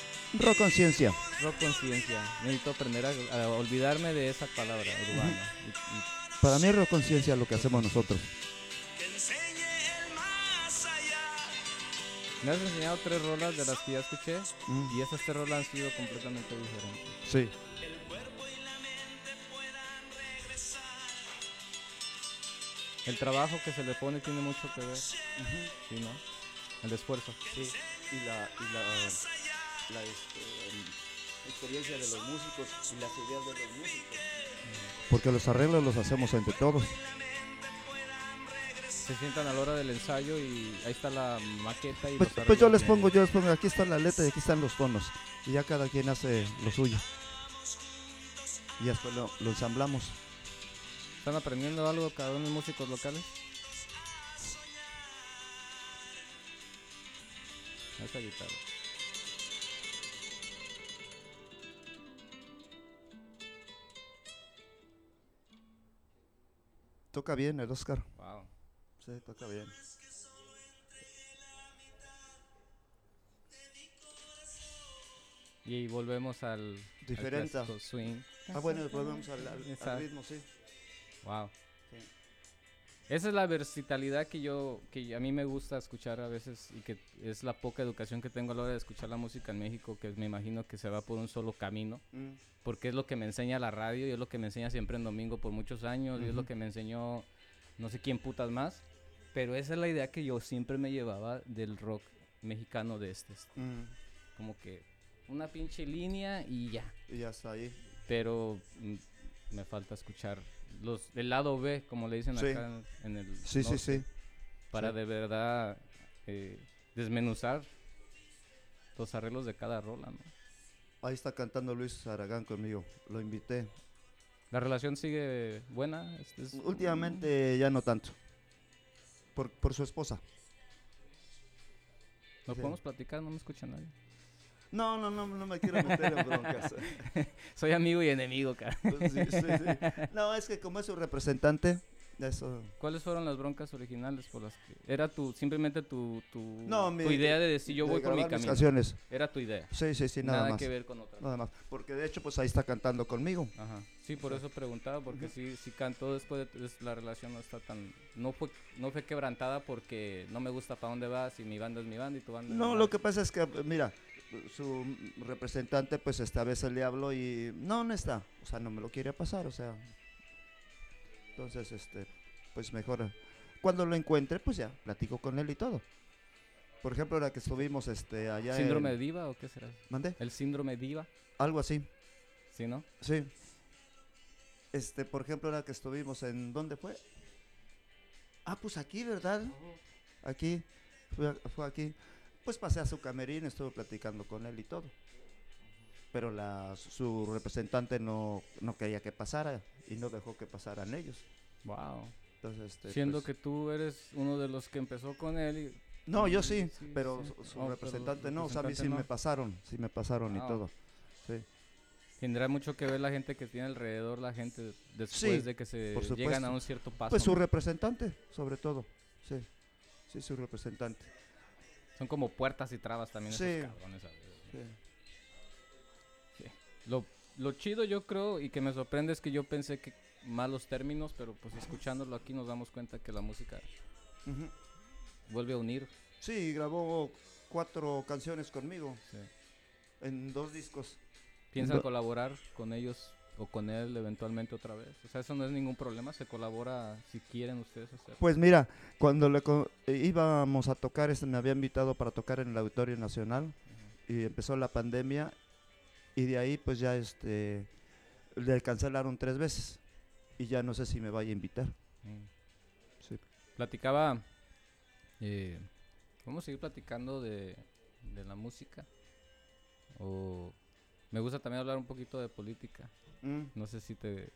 [SPEAKER 2] rock conciencia.
[SPEAKER 1] rock conciencia. Necesito aprender a, a olvidarme de esa palabra urbana. Y- y
[SPEAKER 2] Para mí es rock conciencia lo que hacemos nosotros.
[SPEAKER 5] Que enseñe el más allá.
[SPEAKER 1] Me has enseñado tres rolas de las que ya escuché y esas tres rolas han sido completamente diferentes.
[SPEAKER 2] Sí.
[SPEAKER 1] El trabajo que se le pone tiene mucho que ver, sí, ¿no? El esfuerzo.
[SPEAKER 2] Sí, y la, y la, la este, um, experiencia de los músicos y las ideas de los músicos. Porque los arreglos los hacemos entre todos.
[SPEAKER 1] Se sientan a la hora del ensayo y ahí está la maqueta y
[SPEAKER 2] Pues,
[SPEAKER 1] los
[SPEAKER 2] pues yo les pongo, yo les pongo, aquí está la letra y aquí están los tonos. Y ya cada quien hace lo suyo. Y después lo, lo ensamblamos.
[SPEAKER 1] ¿Están aprendiendo algo cada uno de los músicos locales? Esa guitarra.
[SPEAKER 2] Toca bien el Oscar.
[SPEAKER 1] Wow.
[SPEAKER 2] Sí, toca bien.
[SPEAKER 1] Y volvemos al, al
[SPEAKER 2] Diferente.
[SPEAKER 1] clásico swing.
[SPEAKER 2] Ah, bueno, volvemos al, al- al ritmo, sí.
[SPEAKER 1] Wow.
[SPEAKER 2] Sí.
[SPEAKER 1] Esa es la versatilidad que yo, que a mí me gusta escuchar a veces y que es la poca educación que tengo a la hora de escuchar la música en México, que me imagino que se va por un solo camino,
[SPEAKER 2] Mm,
[SPEAKER 1] porque es lo que me enseña la radio y es lo que me enseña siempre en domingo por muchos años y es lo que me enseñó no sé quién putas más, pero esa es la idea que yo siempre me llevaba del rock mexicano de este,
[SPEAKER 2] mm,
[SPEAKER 1] como que una pinche línea y ya,
[SPEAKER 2] y ya está ahí.
[SPEAKER 1] pero mm, me falta escuchar los del lado B, como le dicen
[SPEAKER 2] Sí.
[SPEAKER 1] acá en, el
[SPEAKER 2] Sí, sí,
[SPEAKER 1] norte,
[SPEAKER 2] sí.
[SPEAKER 1] para
[SPEAKER 2] sí.
[SPEAKER 1] de verdad eh, desmenuzar los arreglos de cada rola, ¿no?
[SPEAKER 2] Ahí está cantando Luis Aragán conmigo. Lo invité.
[SPEAKER 1] La relación sigue buena. Este es-
[SPEAKER 2] Últimamente ya no tanto. Por, por su esposa.
[SPEAKER 1] ¿Lo
[SPEAKER 2] sí.
[SPEAKER 1] podemos platicar? No me escucha nadie.
[SPEAKER 2] No, no, no, no me quiero meter en broncas. (laughs)
[SPEAKER 1] Soy amigo y enemigo, cara.
[SPEAKER 2] Pues sí, sí, sí. No, es que como es su representante, eso.
[SPEAKER 1] ¿Cuáles fueron las broncas originales por las que era tu simplemente tu tu,
[SPEAKER 2] No,
[SPEAKER 1] tu
[SPEAKER 2] mi-
[SPEAKER 1] idea de decir yo
[SPEAKER 2] de
[SPEAKER 1] voy por mi camino?
[SPEAKER 2] canciones.
[SPEAKER 1] Era tu idea.
[SPEAKER 2] Sí, sí, sí, nada,
[SPEAKER 1] nada
[SPEAKER 2] más.
[SPEAKER 1] que ver con otra.
[SPEAKER 2] Nada más. Porque de hecho, pues ahí está cantando conmigo.
[SPEAKER 1] Ajá. Sí, por eso preguntaba, porque sí, sí cantó después de es- la relación no está tan, no fue, no fue quebrantada porque no me gusta para dónde vas y mi banda es mi banda y tu banda es
[SPEAKER 2] No,
[SPEAKER 1] mi
[SPEAKER 2] lo que pasa es que, mira, su representante, pues esta vez le hablo y no, no está. O sea, no me lo quiere pasar, o sea. Entonces, este, pues mejor. Cuando lo encuentre, pues ya, platico con él y todo. Por ejemplo, ahora que estuvimos este, allá
[SPEAKER 1] ¿Síndrome
[SPEAKER 2] en...
[SPEAKER 1] de diva o qué será?
[SPEAKER 2] ¿Mande?
[SPEAKER 1] ¿El síndrome diva?
[SPEAKER 2] Algo así,
[SPEAKER 1] ¿Sí, no?
[SPEAKER 2] sí. Este, por ejemplo, ahora que estuvimos en... ¿Dónde fue? Ah, pues aquí, ¿verdad? Aquí, fue, fue aquí. Pues pasé a su camerino, estuve platicando con él y todo. Pero la, su representante no, no quería que pasara y no dejó que pasaran ellos.
[SPEAKER 1] Wow.
[SPEAKER 2] Entonces, este,
[SPEAKER 1] Siendo
[SPEAKER 2] pues-
[SPEAKER 1] que tú eres uno de los que empezó con él y...
[SPEAKER 2] No, yo sí,
[SPEAKER 1] Sí,
[SPEAKER 2] pero
[SPEAKER 1] sí.
[SPEAKER 2] su,
[SPEAKER 1] Oh, pero
[SPEAKER 2] representante no, o sea, a mí sí
[SPEAKER 1] representante
[SPEAKER 2] me pasaron, sí me pasaron y todo. Sí.
[SPEAKER 1] Tendrá mucho que ver la gente que tiene alrededor, la gente después
[SPEAKER 2] Sí,
[SPEAKER 1] de que se llegan a un cierto paso.
[SPEAKER 2] Pues su representante, sobre todo. Sí, sí, su representante.
[SPEAKER 1] Son como puertas y trabas también
[SPEAKER 2] Sí.
[SPEAKER 1] esos cabrones.
[SPEAKER 2] Sí.
[SPEAKER 1] Lo, lo chido yo creo y que me sorprende es que yo pensé que malos términos, pero pues escuchándolo aquí nos damos cuenta que la música vuelve a unir.
[SPEAKER 2] Sí, grabó cuatro canciones conmigo
[SPEAKER 1] sí.
[SPEAKER 2] en dos discos.
[SPEAKER 1] ¿Piensan
[SPEAKER 2] Do-
[SPEAKER 1] colaborar con ellos o con él eventualmente otra vez? O sea, eso no es ningún problema, se colabora si quieren ustedes hacer.
[SPEAKER 2] Pues mira, cuando le co- eh, íbamos a tocar, este me había invitado para tocar en el Auditorio Nacional y empezó la pandemia y de ahí pues ya este le cancelaron tres veces y ya no sé si me vaya a invitar.
[SPEAKER 1] Mm.
[SPEAKER 2] Sí.
[SPEAKER 1] Platicaba, eh, vamos a seguir platicando de, de la música. O me gusta también hablar un poquito de política.
[SPEAKER 2] Mm,
[SPEAKER 1] No sé si te,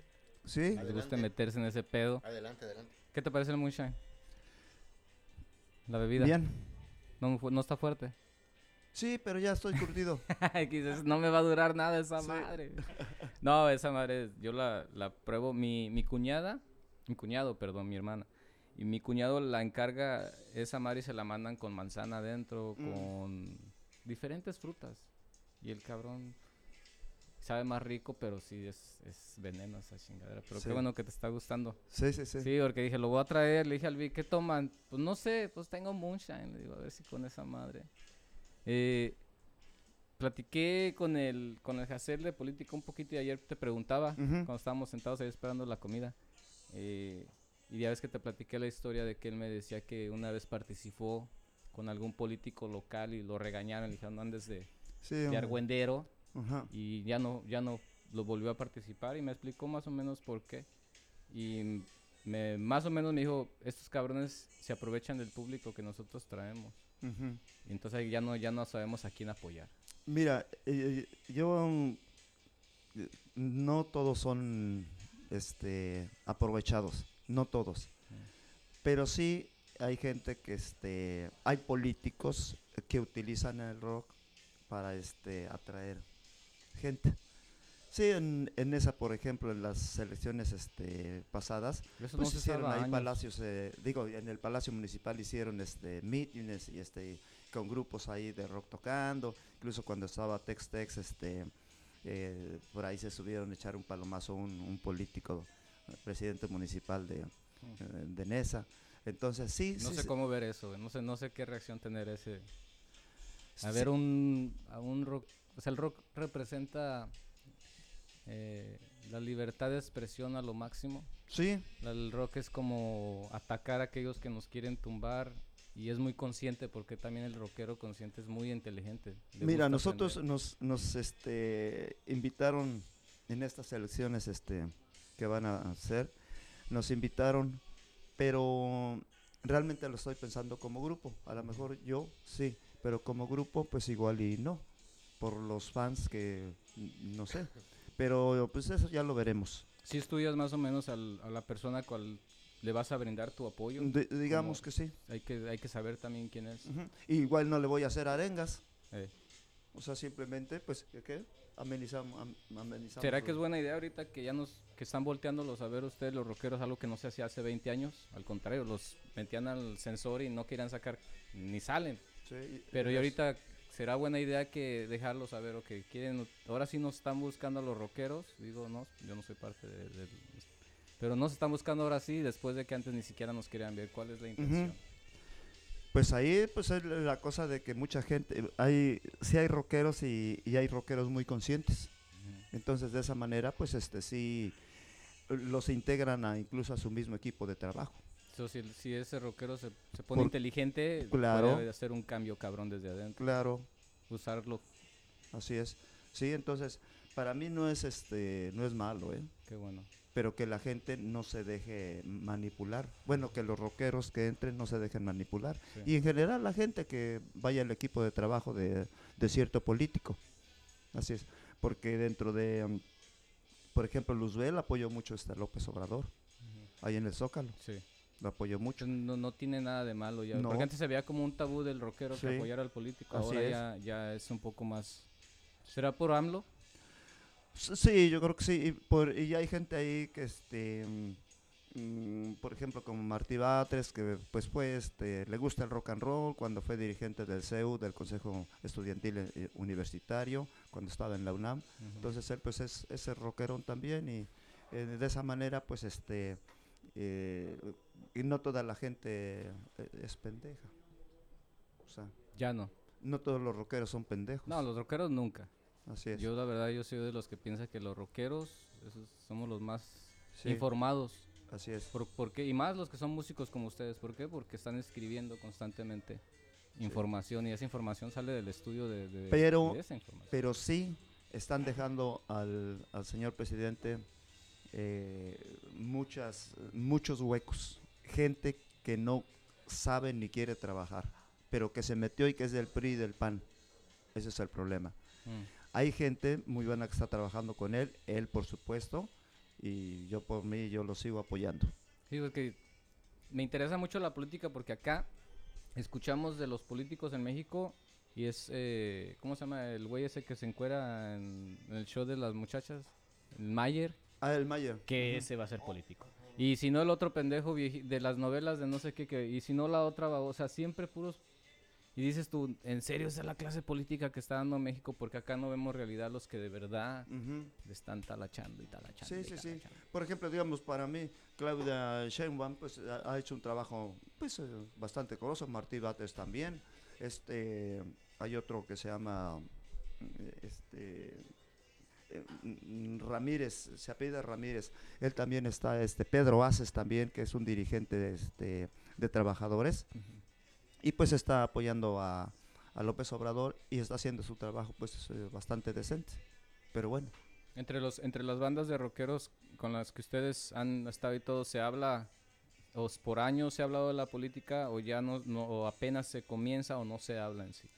[SPEAKER 2] Sí,
[SPEAKER 1] te gusta
[SPEAKER 3] Adelante.
[SPEAKER 1] meterse en ese pedo.
[SPEAKER 3] Adelante, adelante.
[SPEAKER 1] ¿Qué te parece el moonshine? La bebida.
[SPEAKER 2] bien.
[SPEAKER 1] No, está fuerte.
[SPEAKER 2] Sí, pero ya estoy curtido. (laughs)
[SPEAKER 1] No me va a durar nada esa
[SPEAKER 2] Sí.
[SPEAKER 1] madre. (laughs) No, esa madre, yo la, la pruebo. Mi, mi cuñada, mi cuñado, perdón, mi hermana. Y mi cuñado la encarga esa madre y se la mandan con manzana adentro,
[SPEAKER 2] Mm.
[SPEAKER 1] con diferentes frutas. Y el cabrón sabe más rico, pero sí es, es veneno esa chingadera. Pero
[SPEAKER 2] Sí.
[SPEAKER 1] qué bueno que te está gustando.
[SPEAKER 2] Sí, sí, sí.
[SPEAKER 1] Sí, porque dije, lo voy a traer. Le dije al Vic, ¿qué toman? Pues no sé, pues tengo moonshine. Le digo, a ver si con esa madre. Eh, platiqué con el, con el Hacer de política un poquito y ayer te preguntaba, cuando estábamos sentados ahí esperando la comida. eh, y ya ves que te platiqué la historia de que él me decía que una vez participó con algún político local y lo regañaron. Le dijeron, no andes de,
[SPEAKER 2] Sí,
[SPEAKER 1] de argüendero
[SPEAKER 2] Ajá.
[SPEAKER 1] y ya no, ya no lo volvió a participar y me explicó más o menos por qué. Y me, más o menos me dijo, estos cabrones se aprovechan del público que nosotros traemos. Y entonces ya no, ya no sabemos a quién apoyar.
[SPEAKER 2] Mira, eh, yo mm, eh, no todos son este aprovechados, no todos. Pero sí hay gente que este hay políticos que utilizan el rock para este atraer gente. Sí, en, en esa, por ejemplo, en las elecciones este, pasadas,
[SPEAKER 1] Eso
[SPEAKER 2] pues
[SPEAKER 1] no se
[SPEAKER 2] hicieron ahí
[SPEAKER 1] años.
[SPEAKER 2] palacios, eh, digo, en el Palacio Municipal hicieron este mítines y este con grupos ahí de rock tocando, incluso cuando estaba Tex Tex, este eh, por ahí se subieron a echar un palomazo un, un político, eh, presidente municipal de, eh, de Nesa. Entonces sí,
[SPEAKER 1] No
[SPEAKER 2] sí,
[SPEAKER 1] sé
[SPEAKER 2] sí,
[SPEAKER 1] cómo ver eso, no sé, no sé qué reacción tener ese. A
[SPEAKER 2] sí,
[SPEAKER 1] ver un, a un rock, o sea, el rock representa eh, la libertad de expresión a lo máximo.
[SPEAKER 2] sí,
[SPEAKER 1] El rock es como atacar a aquellos que nos quieren tumbar y es muy consciente porque también el rockero consciente es muy inteligente.
[SPEAKER 2] Mira, nosotros
[SPEAKER 1] aprender.
[SPEAKER 2] nos, nos este, invitaron en estas elecciones este, que van a hacer, nos invitaron, pero realmente lo estoy pensando como grupo. A lo mejor yo sí, pero como grupo pues igual y no, por los fans que no sé. Pero pues eso ya lo veremos.
[SPEAKER 1] Si estudias más o menos al- a la persona cual le vas a brindar tu apoyo,
[SPEAKER 2] De- digamos que sí.
[SPEAKER 1] hay que, hay que saber también quién es.
[SPEAKER 2] Ujú. Igual no le voy a hacer arengas.
[SPEAKER 1] Eh,
[SPEAKER 2] O sea, simplemente, pues, ¿qué? Amenizamos, am- amenizamos
[SPEAKER 1] ¿Será que es buena idea ahorita que ya nos que están volteándolos a ver ustedes los rockeros algo que no se hacía hace 20 años? Al contrario, los metían al sensor y no querían sacar ni salen.
[SPEAKER 2] Sí, y-
[SPEAKER 1] Pero y ahorita será buena idea que dejarlos saber o que quieren ahora sí nos están buscando a los rockeros, digo, no, yo no soy parte de, de- pero nos están buscando ahora sí después de que antes ni siquiera nos querían ver. ¿Cuál es la intención?
[SPEAKER 2] Pues ahí pues es la cosa de que mucha gente, hay, sí hay rockeros y, y hay rockeros muy conscientes. Entonces de esa manera pues este sí los integran a, incluso a su mismo equipo de trabajo.
[SPEAKER 1] So, si, si ese rockero se, se pone
[SPEAKER 2] Por-
[SPEAKER 1] inteligente,
[SPEAKER 2] Claro.
[SPEAKER 1] puede hacer un cambio cabrón desde adentro.
[SPEAKER 2] Claro,
[SPEAKER 1] Usarlo,
[SPEAKER 2] así es. Sí, entonces para mí no es este no es malo, ¿eh?
[SPEAKER 1] qué bueno.
[SPEAKER 2] pero que la gente no se deje manipular. Bueno, que los rockeros que entren no se dejen manipular.
[SPEAKER 1] Sí.
[SPEAKER 2] Y en general la gente que vaya al equipo de trabajo de, de cierto político. Así es. Porque dentro de, um, por ejemplo, Luzbel apoyó mucho este López Obrador, ahí en el Zócalo.
[SPEAKER 1] Sí.
[SPEAKER 2] Lo apoyó mucho.
[SPEAKER 1] No, no tiene nada de malo ya.
[SPEAKER 2] No.
[SPEAKER 1] Porque antes se veía como un tabú del rockero que
[SPEAKER 2] Sí.
[SPEAKER 1] apoyara al político.
[SPEAKER 2] Así
[SPEAKER 1] Ahora
[SPEAKER 2] es.
[SPEAKER 1] ya, ya es un poco más. ¿Será por AMLO?
[SPEAKER 2] Sí, yo creo que sí. Y, por, y hay gente ahí que, este, mm, por ejemplo, como Martí Batres, que pues fue, este, le gusta el rock and roll cuando fue dirigente del CEU, del Consejo Estudiantil eh, Universitario, cuando estaba en la UNAM. Entonces él pues es, es el rockerón también y eh, de esa manera pues este, eh, y no toda la gente eh, es pendeja. O sea,
[SPEAKER 1] Ya no.
[SPEAKER 2] no todos los rockeros son pendejos.
[SPEAKER 1] No, los rockeros nunca.
[SPEAKER 2] Así es.
[SPEAKER 1] Yo la verdad yo soy de los que piensa que los rockeros esos somos los más
[SPEAKER 2] Sí,
[SPEAKER 1] informados.
[SPEAKER 2] Así es.
[SPEAKER 1] Por, por qué? Y más los que son músicos como ustedes. ¿Por qué? Porque están escribiendo constantemente información y esa información sale del estudio de, de-
[SPEAKER 2] Pero-
[SPEAKER 1] de esa información.
[SPEAKER 2] pero sí están dejando al, al señor presidente eh, muchas, muchos huecos. Gente que no sabe ni quiere trabajar, pero que se metió y que es del PRI y del PAN. Ese es el problema.
[SPEAKER 1] Mm.
[SPEAKER 2] Hay gente muy buena que está trabajando con él, él por supuesto, y yo por mí yo lo sigo apoyando.
[SPEAKER 1] Sí, porque me interesa mucho la política porque acá escuchamos de los políticos en México y es, eh, ¿cómo se llama el güey ese que se encuera en, en el show de las muchachas? El Mayer,
[SPEAKER 2] Ah, el Mayer.
[SPEAKER 1] que ese va a ser político. Y si no el otro pendejo de las novelas de no sé qué, que, y si no la otra, o sea, siempre puros... Y dices tú, ¿en serio esa es la clase política que está dando México? Porque acá no vemos realidad los que de verdad le están talachando y talachando.
[SPEAKER 2] Sí,
[SPEAKER 1] y
[SPEAKER 2] sí, sí. Por ejemplo, digamos, para mí, Claudia Sheinbaum pues, ha, hecho un trabajo pues, eh, bastante coloso, Martí Bates también. Este, hay otro que se llama eh, este, Ramírez, se apellida Ramírez. Él también está, este, Pedro Aces también, que es un dirigente de, este, de trabajadores. Y pues está apoyando a, a López Obrador y está haciendo su trabajo pues eh, bastante decente. Pero bueno.
[SPEAKER 1] Entre los entre las bandas de rockeros con las que ustedes han estado y todo, ¿se habla o por años se ha hablado de la política o ya no, no o apenas se comienza o no se habla en sí?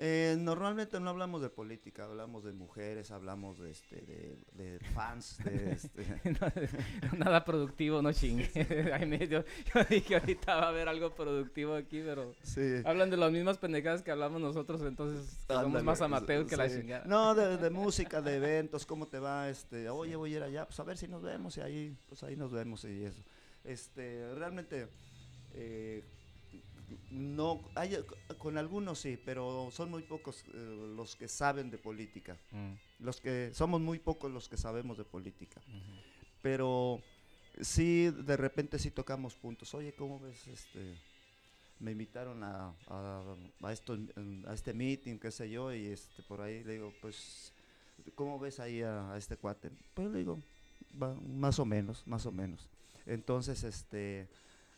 [SPEAKER 2] Eh, normalmente no hablamos de política, hablamos de mujeres, hablamos de, este, de, de fans, de, (laughs) este,
[SPEAKER 1] Nada productivo, no chingue. (laughs) Ay, me- yo, yo dije ahorita va a haber algo productivo aquí, pero
[SPEAKER 2] sí.
[SPEAKER 1] hablan de las mismas pendejadas que hablamos nosotros, entonces somos más amateur que la chingada.
[SPEAKER 2] No, de, de música, de eventos, cómo te va, este, oye, voy a ir allá, pues a ver si nos vemos y ahí, pues ahí nos vemos y eso. Este, realmente, eh, no, hay, con algunos sí, pero son muy pocos eh, los que saben de política.
[SPEAKER 1] Mm,
[SPEAKER 2] Los que, somos muy pocos los que sabemos de política. pero sí de repente sí tocamos puntos oye cómo ves este me invitaron a, a, a esto a este meeting qué sé yo y este por ahí le digo pues cómo ves ahí a, a este cuate pues le digo "Va, más o menos más o menos. Entonces este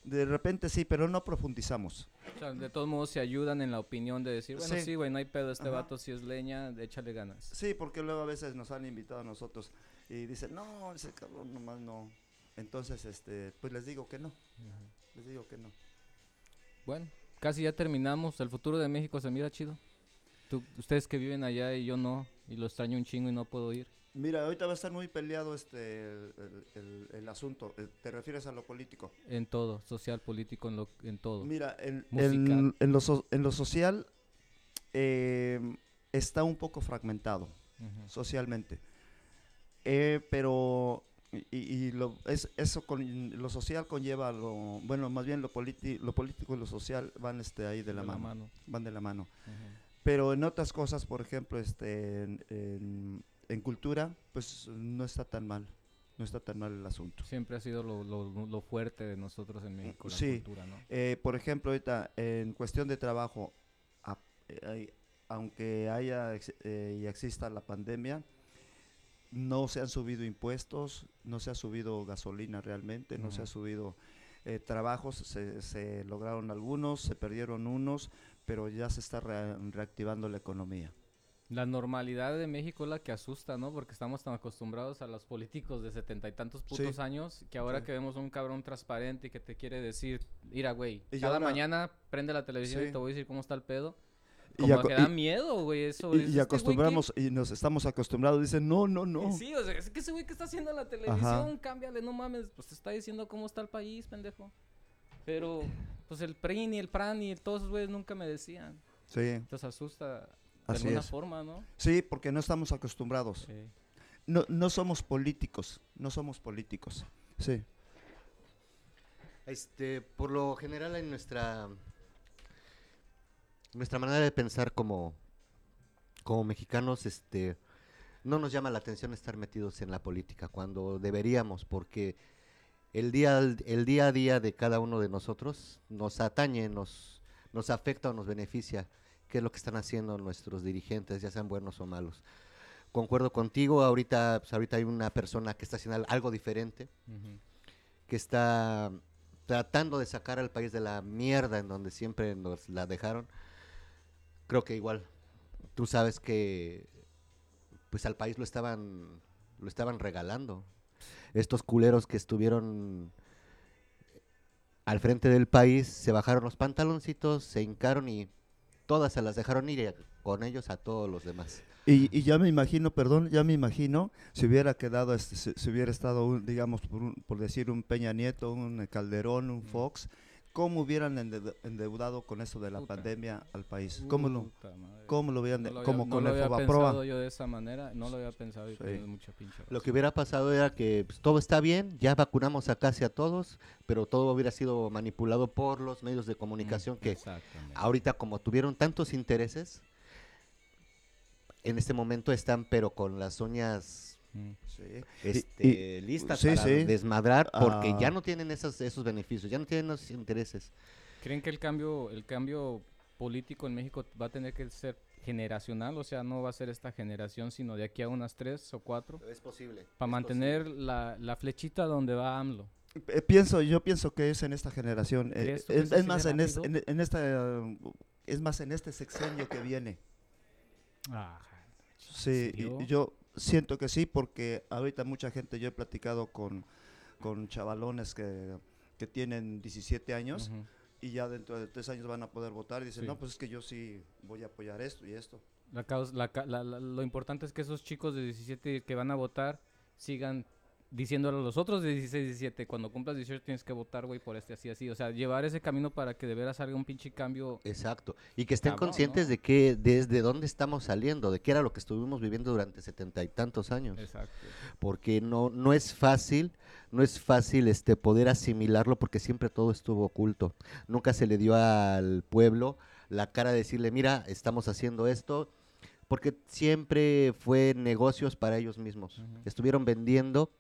[SPEAKER 2] de repente sí pero no profundizamos
[SPEAKER 1] O sea, de todos modos se ayudan en la opinión de decir, bueno,
[SPEAKER 2] Sí.
[SPEAKER 1] sí, güey, no hay pedo, este
[SPEAKER 2] Ajá.
[SPEAKER 1] vato si es leña, échale ganas.
[SPEAKER 2] sí porque luego a veces nos han invitado a nosotros y dicen no ese cabrón nomás no entonces este pues les digo que no les digo que no
[SPEAKER 1] Bueno, casi ya terminamos. El futuro de México se mira chido. Tú- ustedes que viven allá y yo no, y lo extraño un chingo y no puedo ir.
[SPEAKER 2] Mira, ahorita va a estar muy peleado este el, el- el- el asunto. Eh, ¿Te refieres a lo político?
[SPEAKER 1] En todo, social, político, en, lo, en todo.
[SPEAKER 2] Mira, en, en- en lo, so- en lo social eh, está un poco fragmentado socialmente. Eh, pero y, y lo, es, eso con lo social conlleva lo bueno más bien lo, politi- lo político y lo social van este ahí de la, mano, van de la mano pero en otras cosas por ejemplo este en, en- en cultura pues no está tan mal no está tan mal el asunto
[SPEAKER 1] Siempre ha sido lo, lo- lo fuerte de nosotros en México, la
[SPEAKER 2] sí.
[SPEAKER 1] cultura, ¿no?
[SPEAKER 2] Eh, por ejemplo, ahorita en cuestión de trabajo, a- eh, aunque haya eh, y exista la pandemia, no se han subido impuestos, no se ha subido gasolina realmente, no se ha subido eh, trabajos, se, se lograron algunos, se perdieron unos, pero ya se está rea- reactivando la economía.
[SPEAKER 1] La normalidad de México es la que asusta, ¿no? Porque estamos tan acostumbrados a los políticos de setenta y tantos putos
[SPEAKER 2] Sí.
[SPEAKER 1] años que ahora
[SPEAKER 2] Sí.
[SPEAKER 1] que vemos un cabrón transparente y que te quiere decir, mira, güey,
[SPEAKER 2] Y
[SPEAKER 1] cada
[SPEAKER 2] ahora-
[SPEAKER 1] mañana prende la televisión y te voy a decir cómo está el pedo.
[SPEAKER 2] Y
[SPEAKER 1] Como
[SPEAKER 2] aco-
[SPEAKER 1] que da
[SPEAKER 2] y-
[SPEAKER 1] miedo, güey, eso.
[SPEAKER 2] Y, y
[SPEAKER 1] "Este güey, ¿qué?".
[SPEAKER 2] acostumbramos, y nos estamos acostumbrados, dicen, no, no, no.
[SPEAKER 1] Y Sí, o sea, es que ese güey que está haciendo la televisión, cámbiale, no mames, pues te está diciendo cómo está el país, pendejo. Pero, pues el PRI ni el PRAN ni todos esos güeyes nunca me decían.
[SPEAKER 2] Sí,
[SPEAKER 1] Entonces asusta de
[SPEAKER 2] Así
[SPEAKER 1] alguna
[SPEAKER 2] es.
[SPEAKER 1] forma, ¿no?
[SPEAKER 2] sí, porque no estamos acostumbrados.
[SPEAKER 1] Sí.
[SPEAKER 2] no, no somos políticos, no somos políticos. Sí.
[SPEAKER 3] Este, por lo general en nuestra nuestra manera de pensar como como mexicanos, este, no nos llama la atención estar metidos en la política cuando deberíamos, porque el día al- el día a día de cada uno de nosotros nos atañe, nos nos afecta o nos beneficia, qué es lo que están haciendo nuestros dirigentes, ya sean buenos o malos. Concuerdo contigo, ahorita pues, ahorita hay una persona que está haciendo al- algo diferente que está tratando de sacar al país de la mierda en donde siempre nos la dejaron. Creo que igual, tú sabes que pues al país lo estaban lo estaban regalando. Estos culeros que estuvieron al frente del país se bajaron los pantaloncitos, se hincaron y todas se las dejaron ir y con ellos a todos los demás.
[SPEAKER 2] Y, y ya me imagino, perdón, ya me imagino, si hubiera quedado, este, si, si hubiera estado, un, digamos, por, un- por decir un Peña Nieto, un Calderón, un Fox, ¿cómo hubieran ende- endeudado con eso de la
[SPEAKER 1] Puta.
[SPEAKER 2] pandemia al país? ¿Cómo lo, cómo lo hubieran,
[SPEAKER 1] No lo había-
[SPEAKER 2] como
[SPEAKER 1] no
[SPEAKER 2] con
[SPEAKER 1] lo
[SPEAKER 2] el
[SPEAKER 1] había pensado yo de esa manera, no lo había pensado y
[SPEAKER 2] Sí.
[SPEAKER 1] mucha pinche
[SPEAKER 3] Lo que hubiera pasado era que pues, todo está bien, ya vacunamos a casi a todos, pero todo hubiera sido manipulado por los medios de comunicación
[SPEAKER 1] Mm,
[SPEAKER 3] que ahorita como tuvieron tantos intereses, en este momento están pero con las uñas.
[SPEAKER 2] Sí.
[SPEAKER 3] este, listas
[SPEAKER 2] sí,
[SPEAKER 3] para
[SPEAKER 2] sí.
[SPEAKER 3] desmadrar porque
[SPEAKER 2] Ah.
[SPEAKER 3] ya no tienen esos, esos beneficios, ya no tienen esos intereses.
[SPEAKER 1] ¿Creen que el cambio, el cambio político en México va a tener que ser generacional? O sea, no va a ser esta generación, sino de aquí a unas tres o cuatro.
[SPEAKER 3] Es posible.
[SPEAKER 1] Para mantener la, la flechita donde va AMLO.
[SPEAKER 2] Eh, pienso, yo pienso que es en esta generación. eh,
[SPEAKER 1] ¿Crees tú
[SPEAKER 2] es, es
[SPEAKER 1] así
[SPEAKER 2] más en, es- en, en esta, eh, es más en este sexenio que viene. Sí, y-
[SPEAKER 1] serio?
[SPEAKER 2] y yo siento que sí, porque ahorita mucha gente, yo he platicado con, con chavalones que, que tienen 17 años y ya dentro de tres años van a poder votar y dicen,
[SPEAKER 1] Sí.
[SPEAKER 2] no, pues es que yo sí voy a apoyar esto y esto.
[SPEAKER 1] La caus- la ca- la- la- lo importante es que esos chicos de 17 que van a votar sigan diciéndole a los otros de 16, 17, cuando cumplas 18 tienes que votar, güey, por este, así, así. O sea, llevar ese camino para que de veras salga un pinche cambio.
[SPEAKER 3] Exacto. Y que estén
[SPEAKER 1] Cabrón,
[SPEAKER 3] conscientes
[SPEAKER 1] ¿no?
[SPEAKER 3] de que desde dónde estamos saliendo, de qué era lo que estuvimos viviendo durante setenta y tantos años.
[SPEAKER 1] Exacto.
[SPEAKER 3] porque no, no es fácil, no es fácil este poder asimilarlo porque siempre todo estuvo oculto. Nunca se le dio al pueblo la cara de decirle, mira, estamos haciendo esto, porque siempre fue negocios para ellos mismos. Estuvieron vendiendo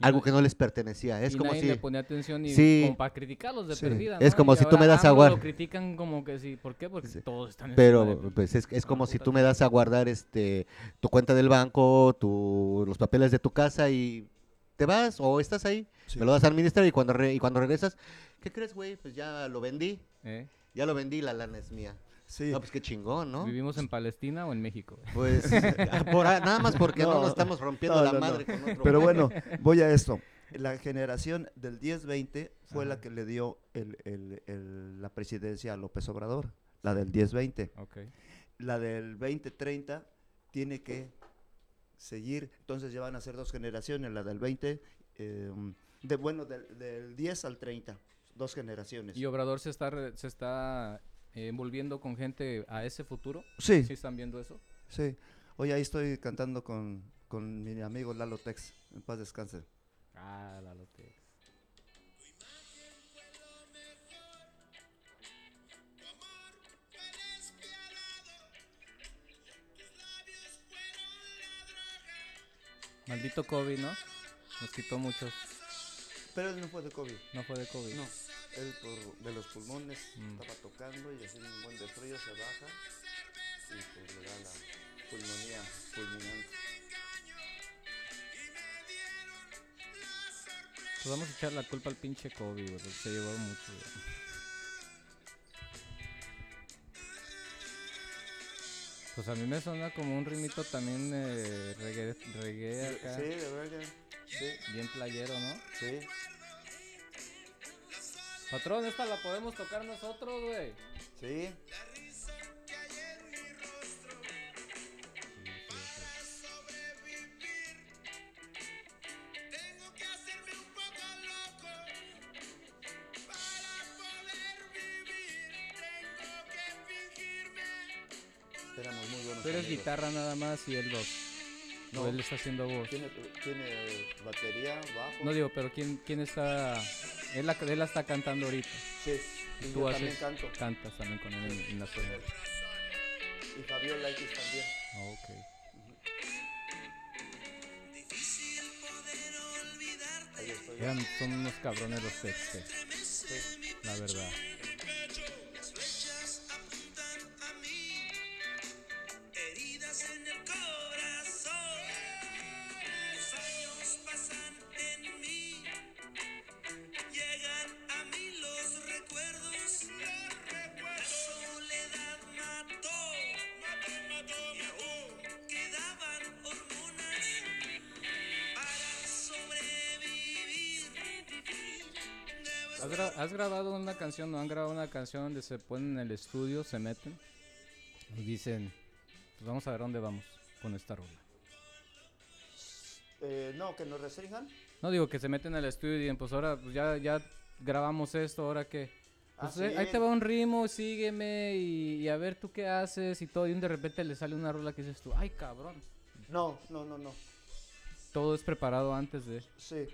[SPEAKER 3] algo que no les pertenecía. Es
[SPEAKER 1] y
[SPEAKER 3] como
[SPEAKER 1] nadie
[SPEAKER 3] si
[SPEAKER 1] le ponía atención y
[SPEAKER 3] Sí.
[SPEAKER 1] como para criticarlos de
[SPEAKER 2] Sí.
[SPEAKER 1] perdida.
[SPEAKER 3] Es como
[SPEAKER 1] Y
[SPEAKER 3] si tú me das a
[SPEAKER 1] AMLO
[SPEAKER 3] guar-
[SPEAKER 1] Lo critican como que sí. ¿Por qué? Porque
[SPEAKER 3] Sí.
[SPEAKER 1] todos están encima
[SPEAKER 3] Pero pues es, es
[SPEAKER 1] Ah,
[SPEAKER 3] como si tú me das a guardar este tu cuenta del banco, tu, los papeles de tu casa y te vas o estás ahí, me lo das a administrar y cuando re- y cuando regresas, ¿qué crees, güey? Pues ya lo vendí,
[SPEAKER 1] ¿eh?
[SPEAKER 3] ya lo vendí, la lana es mía.
[SPEAKER 2] Sí.
[SPEAKER 3] No, pues qué chingón, ¿no?
[SPEAKER 1] ¿Vivimos en Palestina o en México?
[SPEAKER 3] Pues (laughs) ah, por a- nada más porque (laughs) no,
[SPEAKER 2] No,
[SPEAKER 3] nos estamos rompiendo
[SPEAKER 2] no,
[SPEAKER 3] la
[SPEAKER 2] no, no.
[SPEAKER 3] madre con otro.
[SPEAKER 2] Pero bueno, (laughs) voy a esto. La generación del 10-20 fue la que le dio el- el- el- la presidencia a López Obrador, la del 10-20.
[SPEAKER 1] Ok.
[SPEAKER 2] La del 2030 tiene que seguir, entonces ya van a ser dos generaciones, la del 20, eh, de, bueno, del, del 10 al 30, dos generaciones.
[SPEAKER 1] ¿Y Obrador se está, re- se está eh, envolviendo con gente a ese futuro?
[SPEAKER 2] sí,
[SPEAKER 1] ¿Sí están viendo eso?
[SPEAKER 2] sí. Hoy ahí estoy cantando con, con mi amigo Lalo Tex, en paz descanse.
[SPEAKER 1] Ah, la lotería. Maldito COVID, ¿no? Nos quitó muchos.
[SPEAKER 2] Pero él no fue de COVID.
[SPEAKER 1] No fue de COVID.
[SPEAKER 2] No, él por, de los pulmones
[SPEAKER 1] Mm.
[SPEAKER 2] estaba tocando y haciendo un buen de frío se baja y pues le da la pulmonía fulminante.
[SPEAKER 1] Pues vamos a echar la culpa al pinche COVID, güey. Se llevó mucho, güey. Pues a mí me suena como un ritmito también eh, reggae, reggae acá.
[SPEAKER 2] Sí, de verdad. Sí,
[SPEAKER 1] Bien playero, ¿no?
[SPEAKER 2] sí.
[SPEAKER 1] Patrón, esta la podemos tocar nosotros, güey.
[SPEAKER 2] Sí.
[SPEAKER 5] Tengo que hacerme un poco loco para poder vivir. Tengo que fingirme.
[SPEAKER 2] Éramos muy buenos.
[SPEAKER 1] Tú eres
[SPEAKER 2] amigos.
[SPEAKER 1] guitarra nada más y el. ¿O
[SPEAKER 2] No.
[SPEAKER 1] él está haciendo voz?
[SPEAKER 2] Tiene, tiene batería, bajo.
[SPEAKER 1] No digo, pero ¿quién, quién está...? Él la, él la está cantando ahorita.
[SPEAKER 2] Sí,
[SPEAKER 1] ¿Y tú
[SPEAKER 2] yo
[SPEAKER 1] haces-
[SPEAKER 2] también canto.
[SPEAKER 1] Cantas también con él en, en la suya.
[SPEAKER 2] Y Fabiola X también.
[SPEAKER 1] Ok.
[SPEAKER 2] Ahí estoy.
[SPEAKER 1] Eran, son unos cabrones los textos. La verdad. Grabado una canción, no han grabado una canción donde se ponen en el estudio, se meten y dicen, pues vamos a ver dónde vamos con esta rola?
[SPEAKER 2] Eh, no, que nos restrinjan.
[SPEAKER 1] No digo que se meten al estudio y dicen, pues ahora pues ya, ya grabamos esto, ahora qué.
[SPEAKER 2] Ah,
[SPEAKER 1] Pues, eh, ahí
[SPEAKER 2] sí.
[SPEAKER 1] te va un ritmo, sígueme y, y a ver tú qué haces y todo. Y de repente le sale una rola que dices tú, ay cabrón.
[SPEAKER 2] No, no, no, no.
[SPEAKER 1] Todo es preparado antes de...
[SPEAKER 2] Sí.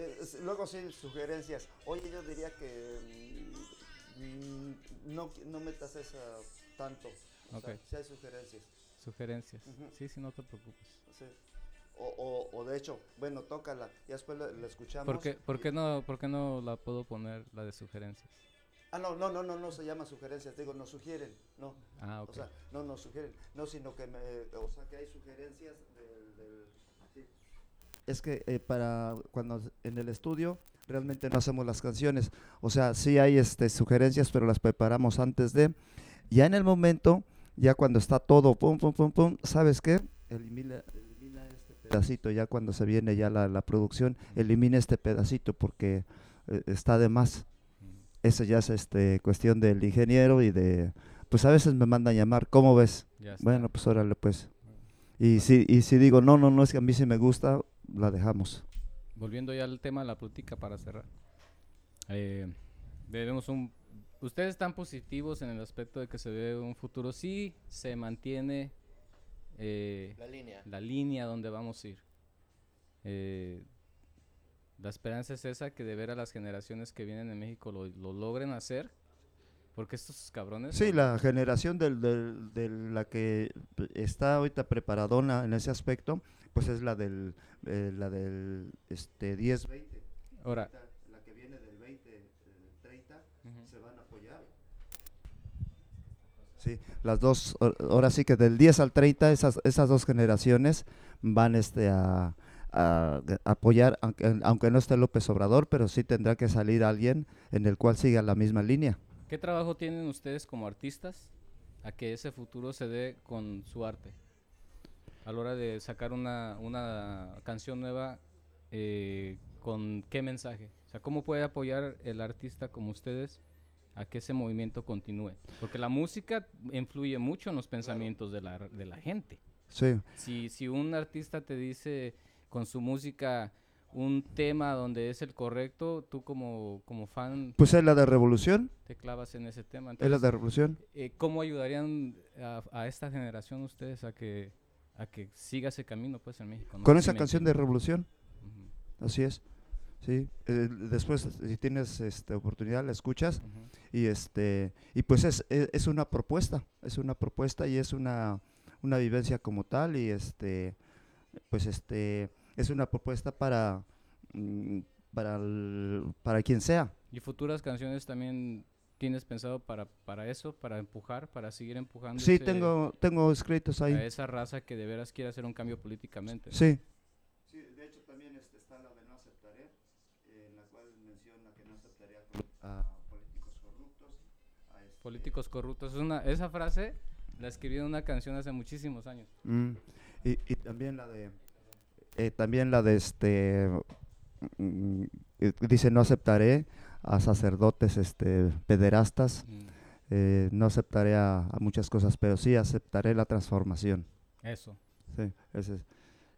[SPEAKER 2] Eh, luego sí, sugerencias. Oye, yo diría que mm, no, no metas esa tanto. O sea,
[SPEAKER 1] Ok.
[SPEAKER 2] sí hay sugerencias.
[SPEAKER 1] Sugerencias. Sí, sí, no te preocupes.
[SPEAKER 2] sí. O, o, o de hecho, bueno, tócala. Y después la, la escuchamos.
[SPEAKER 1] ¿Por qué, por,
[SPEAKER 2] y-
[SPEAKER 1] qué no, ¿Por qué no la puedo poner la de sugerencias?
[SPEAKER 2] Ah, no, no, no, no, no se llama sugerencias. Digo, nos sugieren. No.
[SPEAKER 1] Ah, ok.
[SPEAKER 2] O sea, no nos sugieren. No, sino que me, o sea, que hay sugerencias. Es que eh, para cuando en el estudio realmente no hacemos las canciones. O sea, sí hay este, sugerencias, pero las preparamos antes de. Ya en el momento, ya cuando está todo, pum, pum, pum, pum, ¿sabes qué? Elimina, elimina este pedacito, ya cuando se viene ya la, la producción, elimina este pedacito porque eh, está de más. Eso ya es este, cuestión del ingeniero y de... Pues a veces me mandan llamar, ¿cómo ves? Bueno, pues órale, pues. Y si, y si digo, no, no, no, es que a mí sí me gusta, la dejamos.
[SPEAKER 1] Volviendo ya al tema de la política para cerrar. Eh, vemos un... Ustedes están positivos en el aspecto de que se ve un futuro. Sí, se mantiene eh,
[SPEAKER 3] La línea.
[SPEAKER 1] la línea donde vamos a ir. Eh, la esperanza es esa, que de ver a las generaciones que vienen en México lo, lo logren hacer. Porque estos cabrones...
[SPEAKER 2] Sí,
[SPEAKER 1] no-
[SPEAKER 2] la generación del, del- de la que está ahorita preparadona en ese aspecto, pues es la del, eh, la del este, 10-20.
[SPEAKER 1] Ahora,
[SPEAKER 2] La que viene del 20-30
[SPEAKER 1] Ujú.
[SPEAKER 2] se van a apoyar. Sí, las dos, ahor- ahora sí que del 10 al 30, esas, esas dos generaciones van este, a, a apoyar, aunque, aunque no esté López Obrador, pero sí tendrá que salir alguien en el cual siga la misma línea.
[SPEAKER 1] ¿Qué trabajo tienen ustedes como artistas a que ese futuro se dé con su arte? A la hora de sacar una, una canción nueva, eh, ¿con qué mensaje? O sea, ¿cómo puede apoyar el artista como ustedes a que ese movimiento continúe? Porque la música influye mucho en los pensamientos de, la, de la gente.
[SPEAKER 2] Sí,
[SPEAKER 1] Si, si un artista te dice con su música un tema donde es el correcto, tú como, como fan
[SPEAKER 2] pues es la de revolución,
[SPEAKER 1] te clavas en ese tema.
[SPEAKER 2] es la de revolución.
[SPEAKER 1] eh, ¿Cómo ayudarían a, a esta generación ustedes a que a que siga ese camino pues en México? No
[SPEAKER 2] Con esa canción de revolución. Así es. Sí, eh, después si tienes este, oportunidad la escuchas y este y pues es, es, es una propuesta, es una propuesta y es una, una vivencia como tal y este pues este es una propuesta para mm, para el- para quien sea.
[SPEAKER 1] ¿Y futuras canciones también tienes pensado para, para eso, para empujar, para seguir empujando
[SPEAKER 2] Sí, tengo tengo escritos
[SPEAKER 1] a
[SPEAKER 2] ahí.
[SPEAKER 1] esa raza que de veras quiere hacer un cambio políticamente?
[SPEAKER 2] Sí. Sí, de hecho también este, está la de no aceptaré, en la cual menciona que no aceptaría a políticos corruptos. a este-
[SPEAKER 1] Políticos corruptos. Es una, esa frase la escribí en una canción hace muchísimos años.
[SPEAKER 2] Mm, Y, y también la de eh, también la de este mm, eh, dice no aceptaré a sacerdotes este pederastas
[SPEAKER 1] Mm,
[SPEAKER 2] eh, no aceptaré a, a muchas cosas pero sí aceptaré la transformación
[SPEAKER 1] Eso.
[SPEAKER 2] sí, ese es.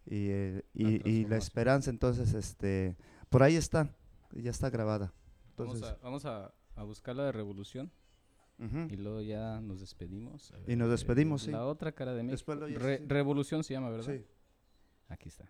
[SPEAKER 2] y, eh,
[SPEAKER 1] La
[SPEAKER 2] y, y la esperanza entonces este por ahí está ya está grabada
[SPEAKER 1] Vamos,
[SPEAKER 2] entonces
[SPEAKER 1] a, vamos a, a buscar la de revolución.
[SPEAKER 5] Y luego ya nos despedimos. A
[SPEAKER 2] Y nos
[SPEAKER 5] eh,
[SPEAKER 2] despedimos, sí.
[SPEAKER 5] La otra cara de Re-
[SPEAKER 2] sí.
[SPEAKER 5] Revolución se llama, ¿verdad?
[SPEAKER 2] Sí.
[SPEAKER 5] Aquí está.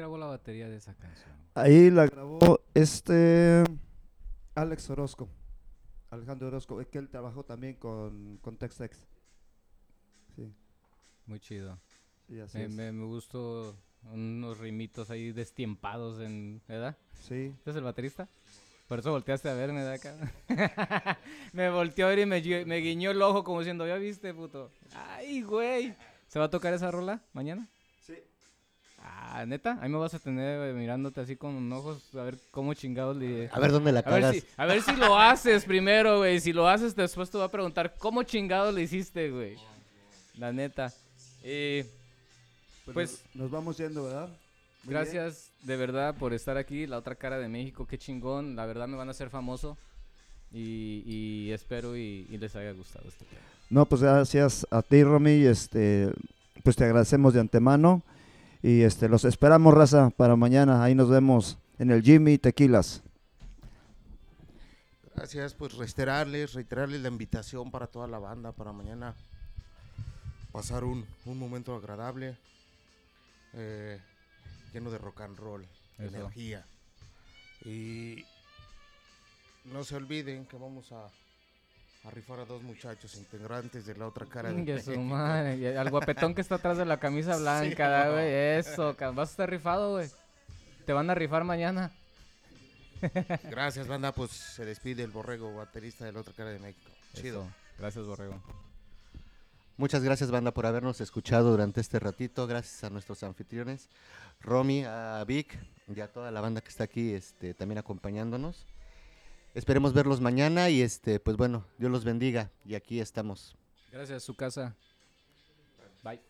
[SPEAKER 1] Grabó la batería de esa canción?
[SPEAKER 2] Ahí la grabó este Alex Orozco. Alejandro Orozco, es que él trabajó también con, con Textex. Sí,
[SPEAKER 1] Muy chido.
[SPEAKER 2] sí, así
[SPEAKER 1] Me,
[SPEAKER 2] es.
[SPEAKER 1] me, me gustó unos rimitos ahí destiempados en... ¿Verdad?
[SPEAKER 2] Sí,
[SPEAKER 1] ¿Este es el baterista? Por eso volteaste a verme de acá. (laughs) me volteó a ver y me, me guiñó el ojo como diciendo, ¿ya viste, puto? Ay, güey. ¿Se va a tocar esa rola mañana? Ah, ¿neta? Ahí me vas a tener eh, mirándote así con ojos a ver cómo chingados le...
[SPEAKER 3] A ver dónde la
[SPEAKER 1] A ver,
[SPEAKER 3] cagas.
[SPEAKER 1] si, a ver si lo (laughs) haces primero, güey. Si lo haces, después te voy a preguntar cómo chingados le hiciste, güey. La neta. Eh,
[SPEAKER 2] Pues,
[SPEAKER 1] Pues-
[SPEAKER 2] nos, vamos yendo, ¿verdad? Muy bien.
[SPEAKER 1] gracias de verdad por estar aquí. La otra cara de México, qué chingón. La verdad me van a hacer famoso. Y, y espero y, y les haya gustado este pedo.
[SPEAKER 2] No, pues gracias a ti, Romy. Este, pues te agradecemos de antemano. Y este, los esperamos, raza, para mañana. Ahí nos vemos en el Jimmy Tequilas.
[SPEAKER 4] Gracias, pues reiterarles, reiterarles la invitación para toda la banda para mañana pasar un, un momento agradable, eh, lleno de rock and roll,
[SPEAKER 1] Eso.
[SPEAKER 4] energía. Y no se olviden que vamos a, a rifar a dos muchachos integrantes de la otra cara de México.
[SPEAKER 1] madre. Y Al guapetón que está atrás de la camisa (laughs) blanca, güey. Eso, vas a estar rifado, güey. Te van a rifar mañana. (laughs)
[SPEAKER 4] Gracias, banda. Pues se despide el borrego, baterista de la otra cara de México. Chido.
[SPEAKER 1] Eso. Gracias, Borrego.
[SPEAKER 3] Muchas gracias, banda, por habernos escuchado durante este ratito. Gracias a nuestros anfitriones, Romy, a Vic y a toda la banda que está aquí este, también acompañándonos. Esperemos verlos mañana y, este, pues bueno, Dios los bendiga y aquí estamos.
[SPEAKER 1] Gracias, su casa. Bye.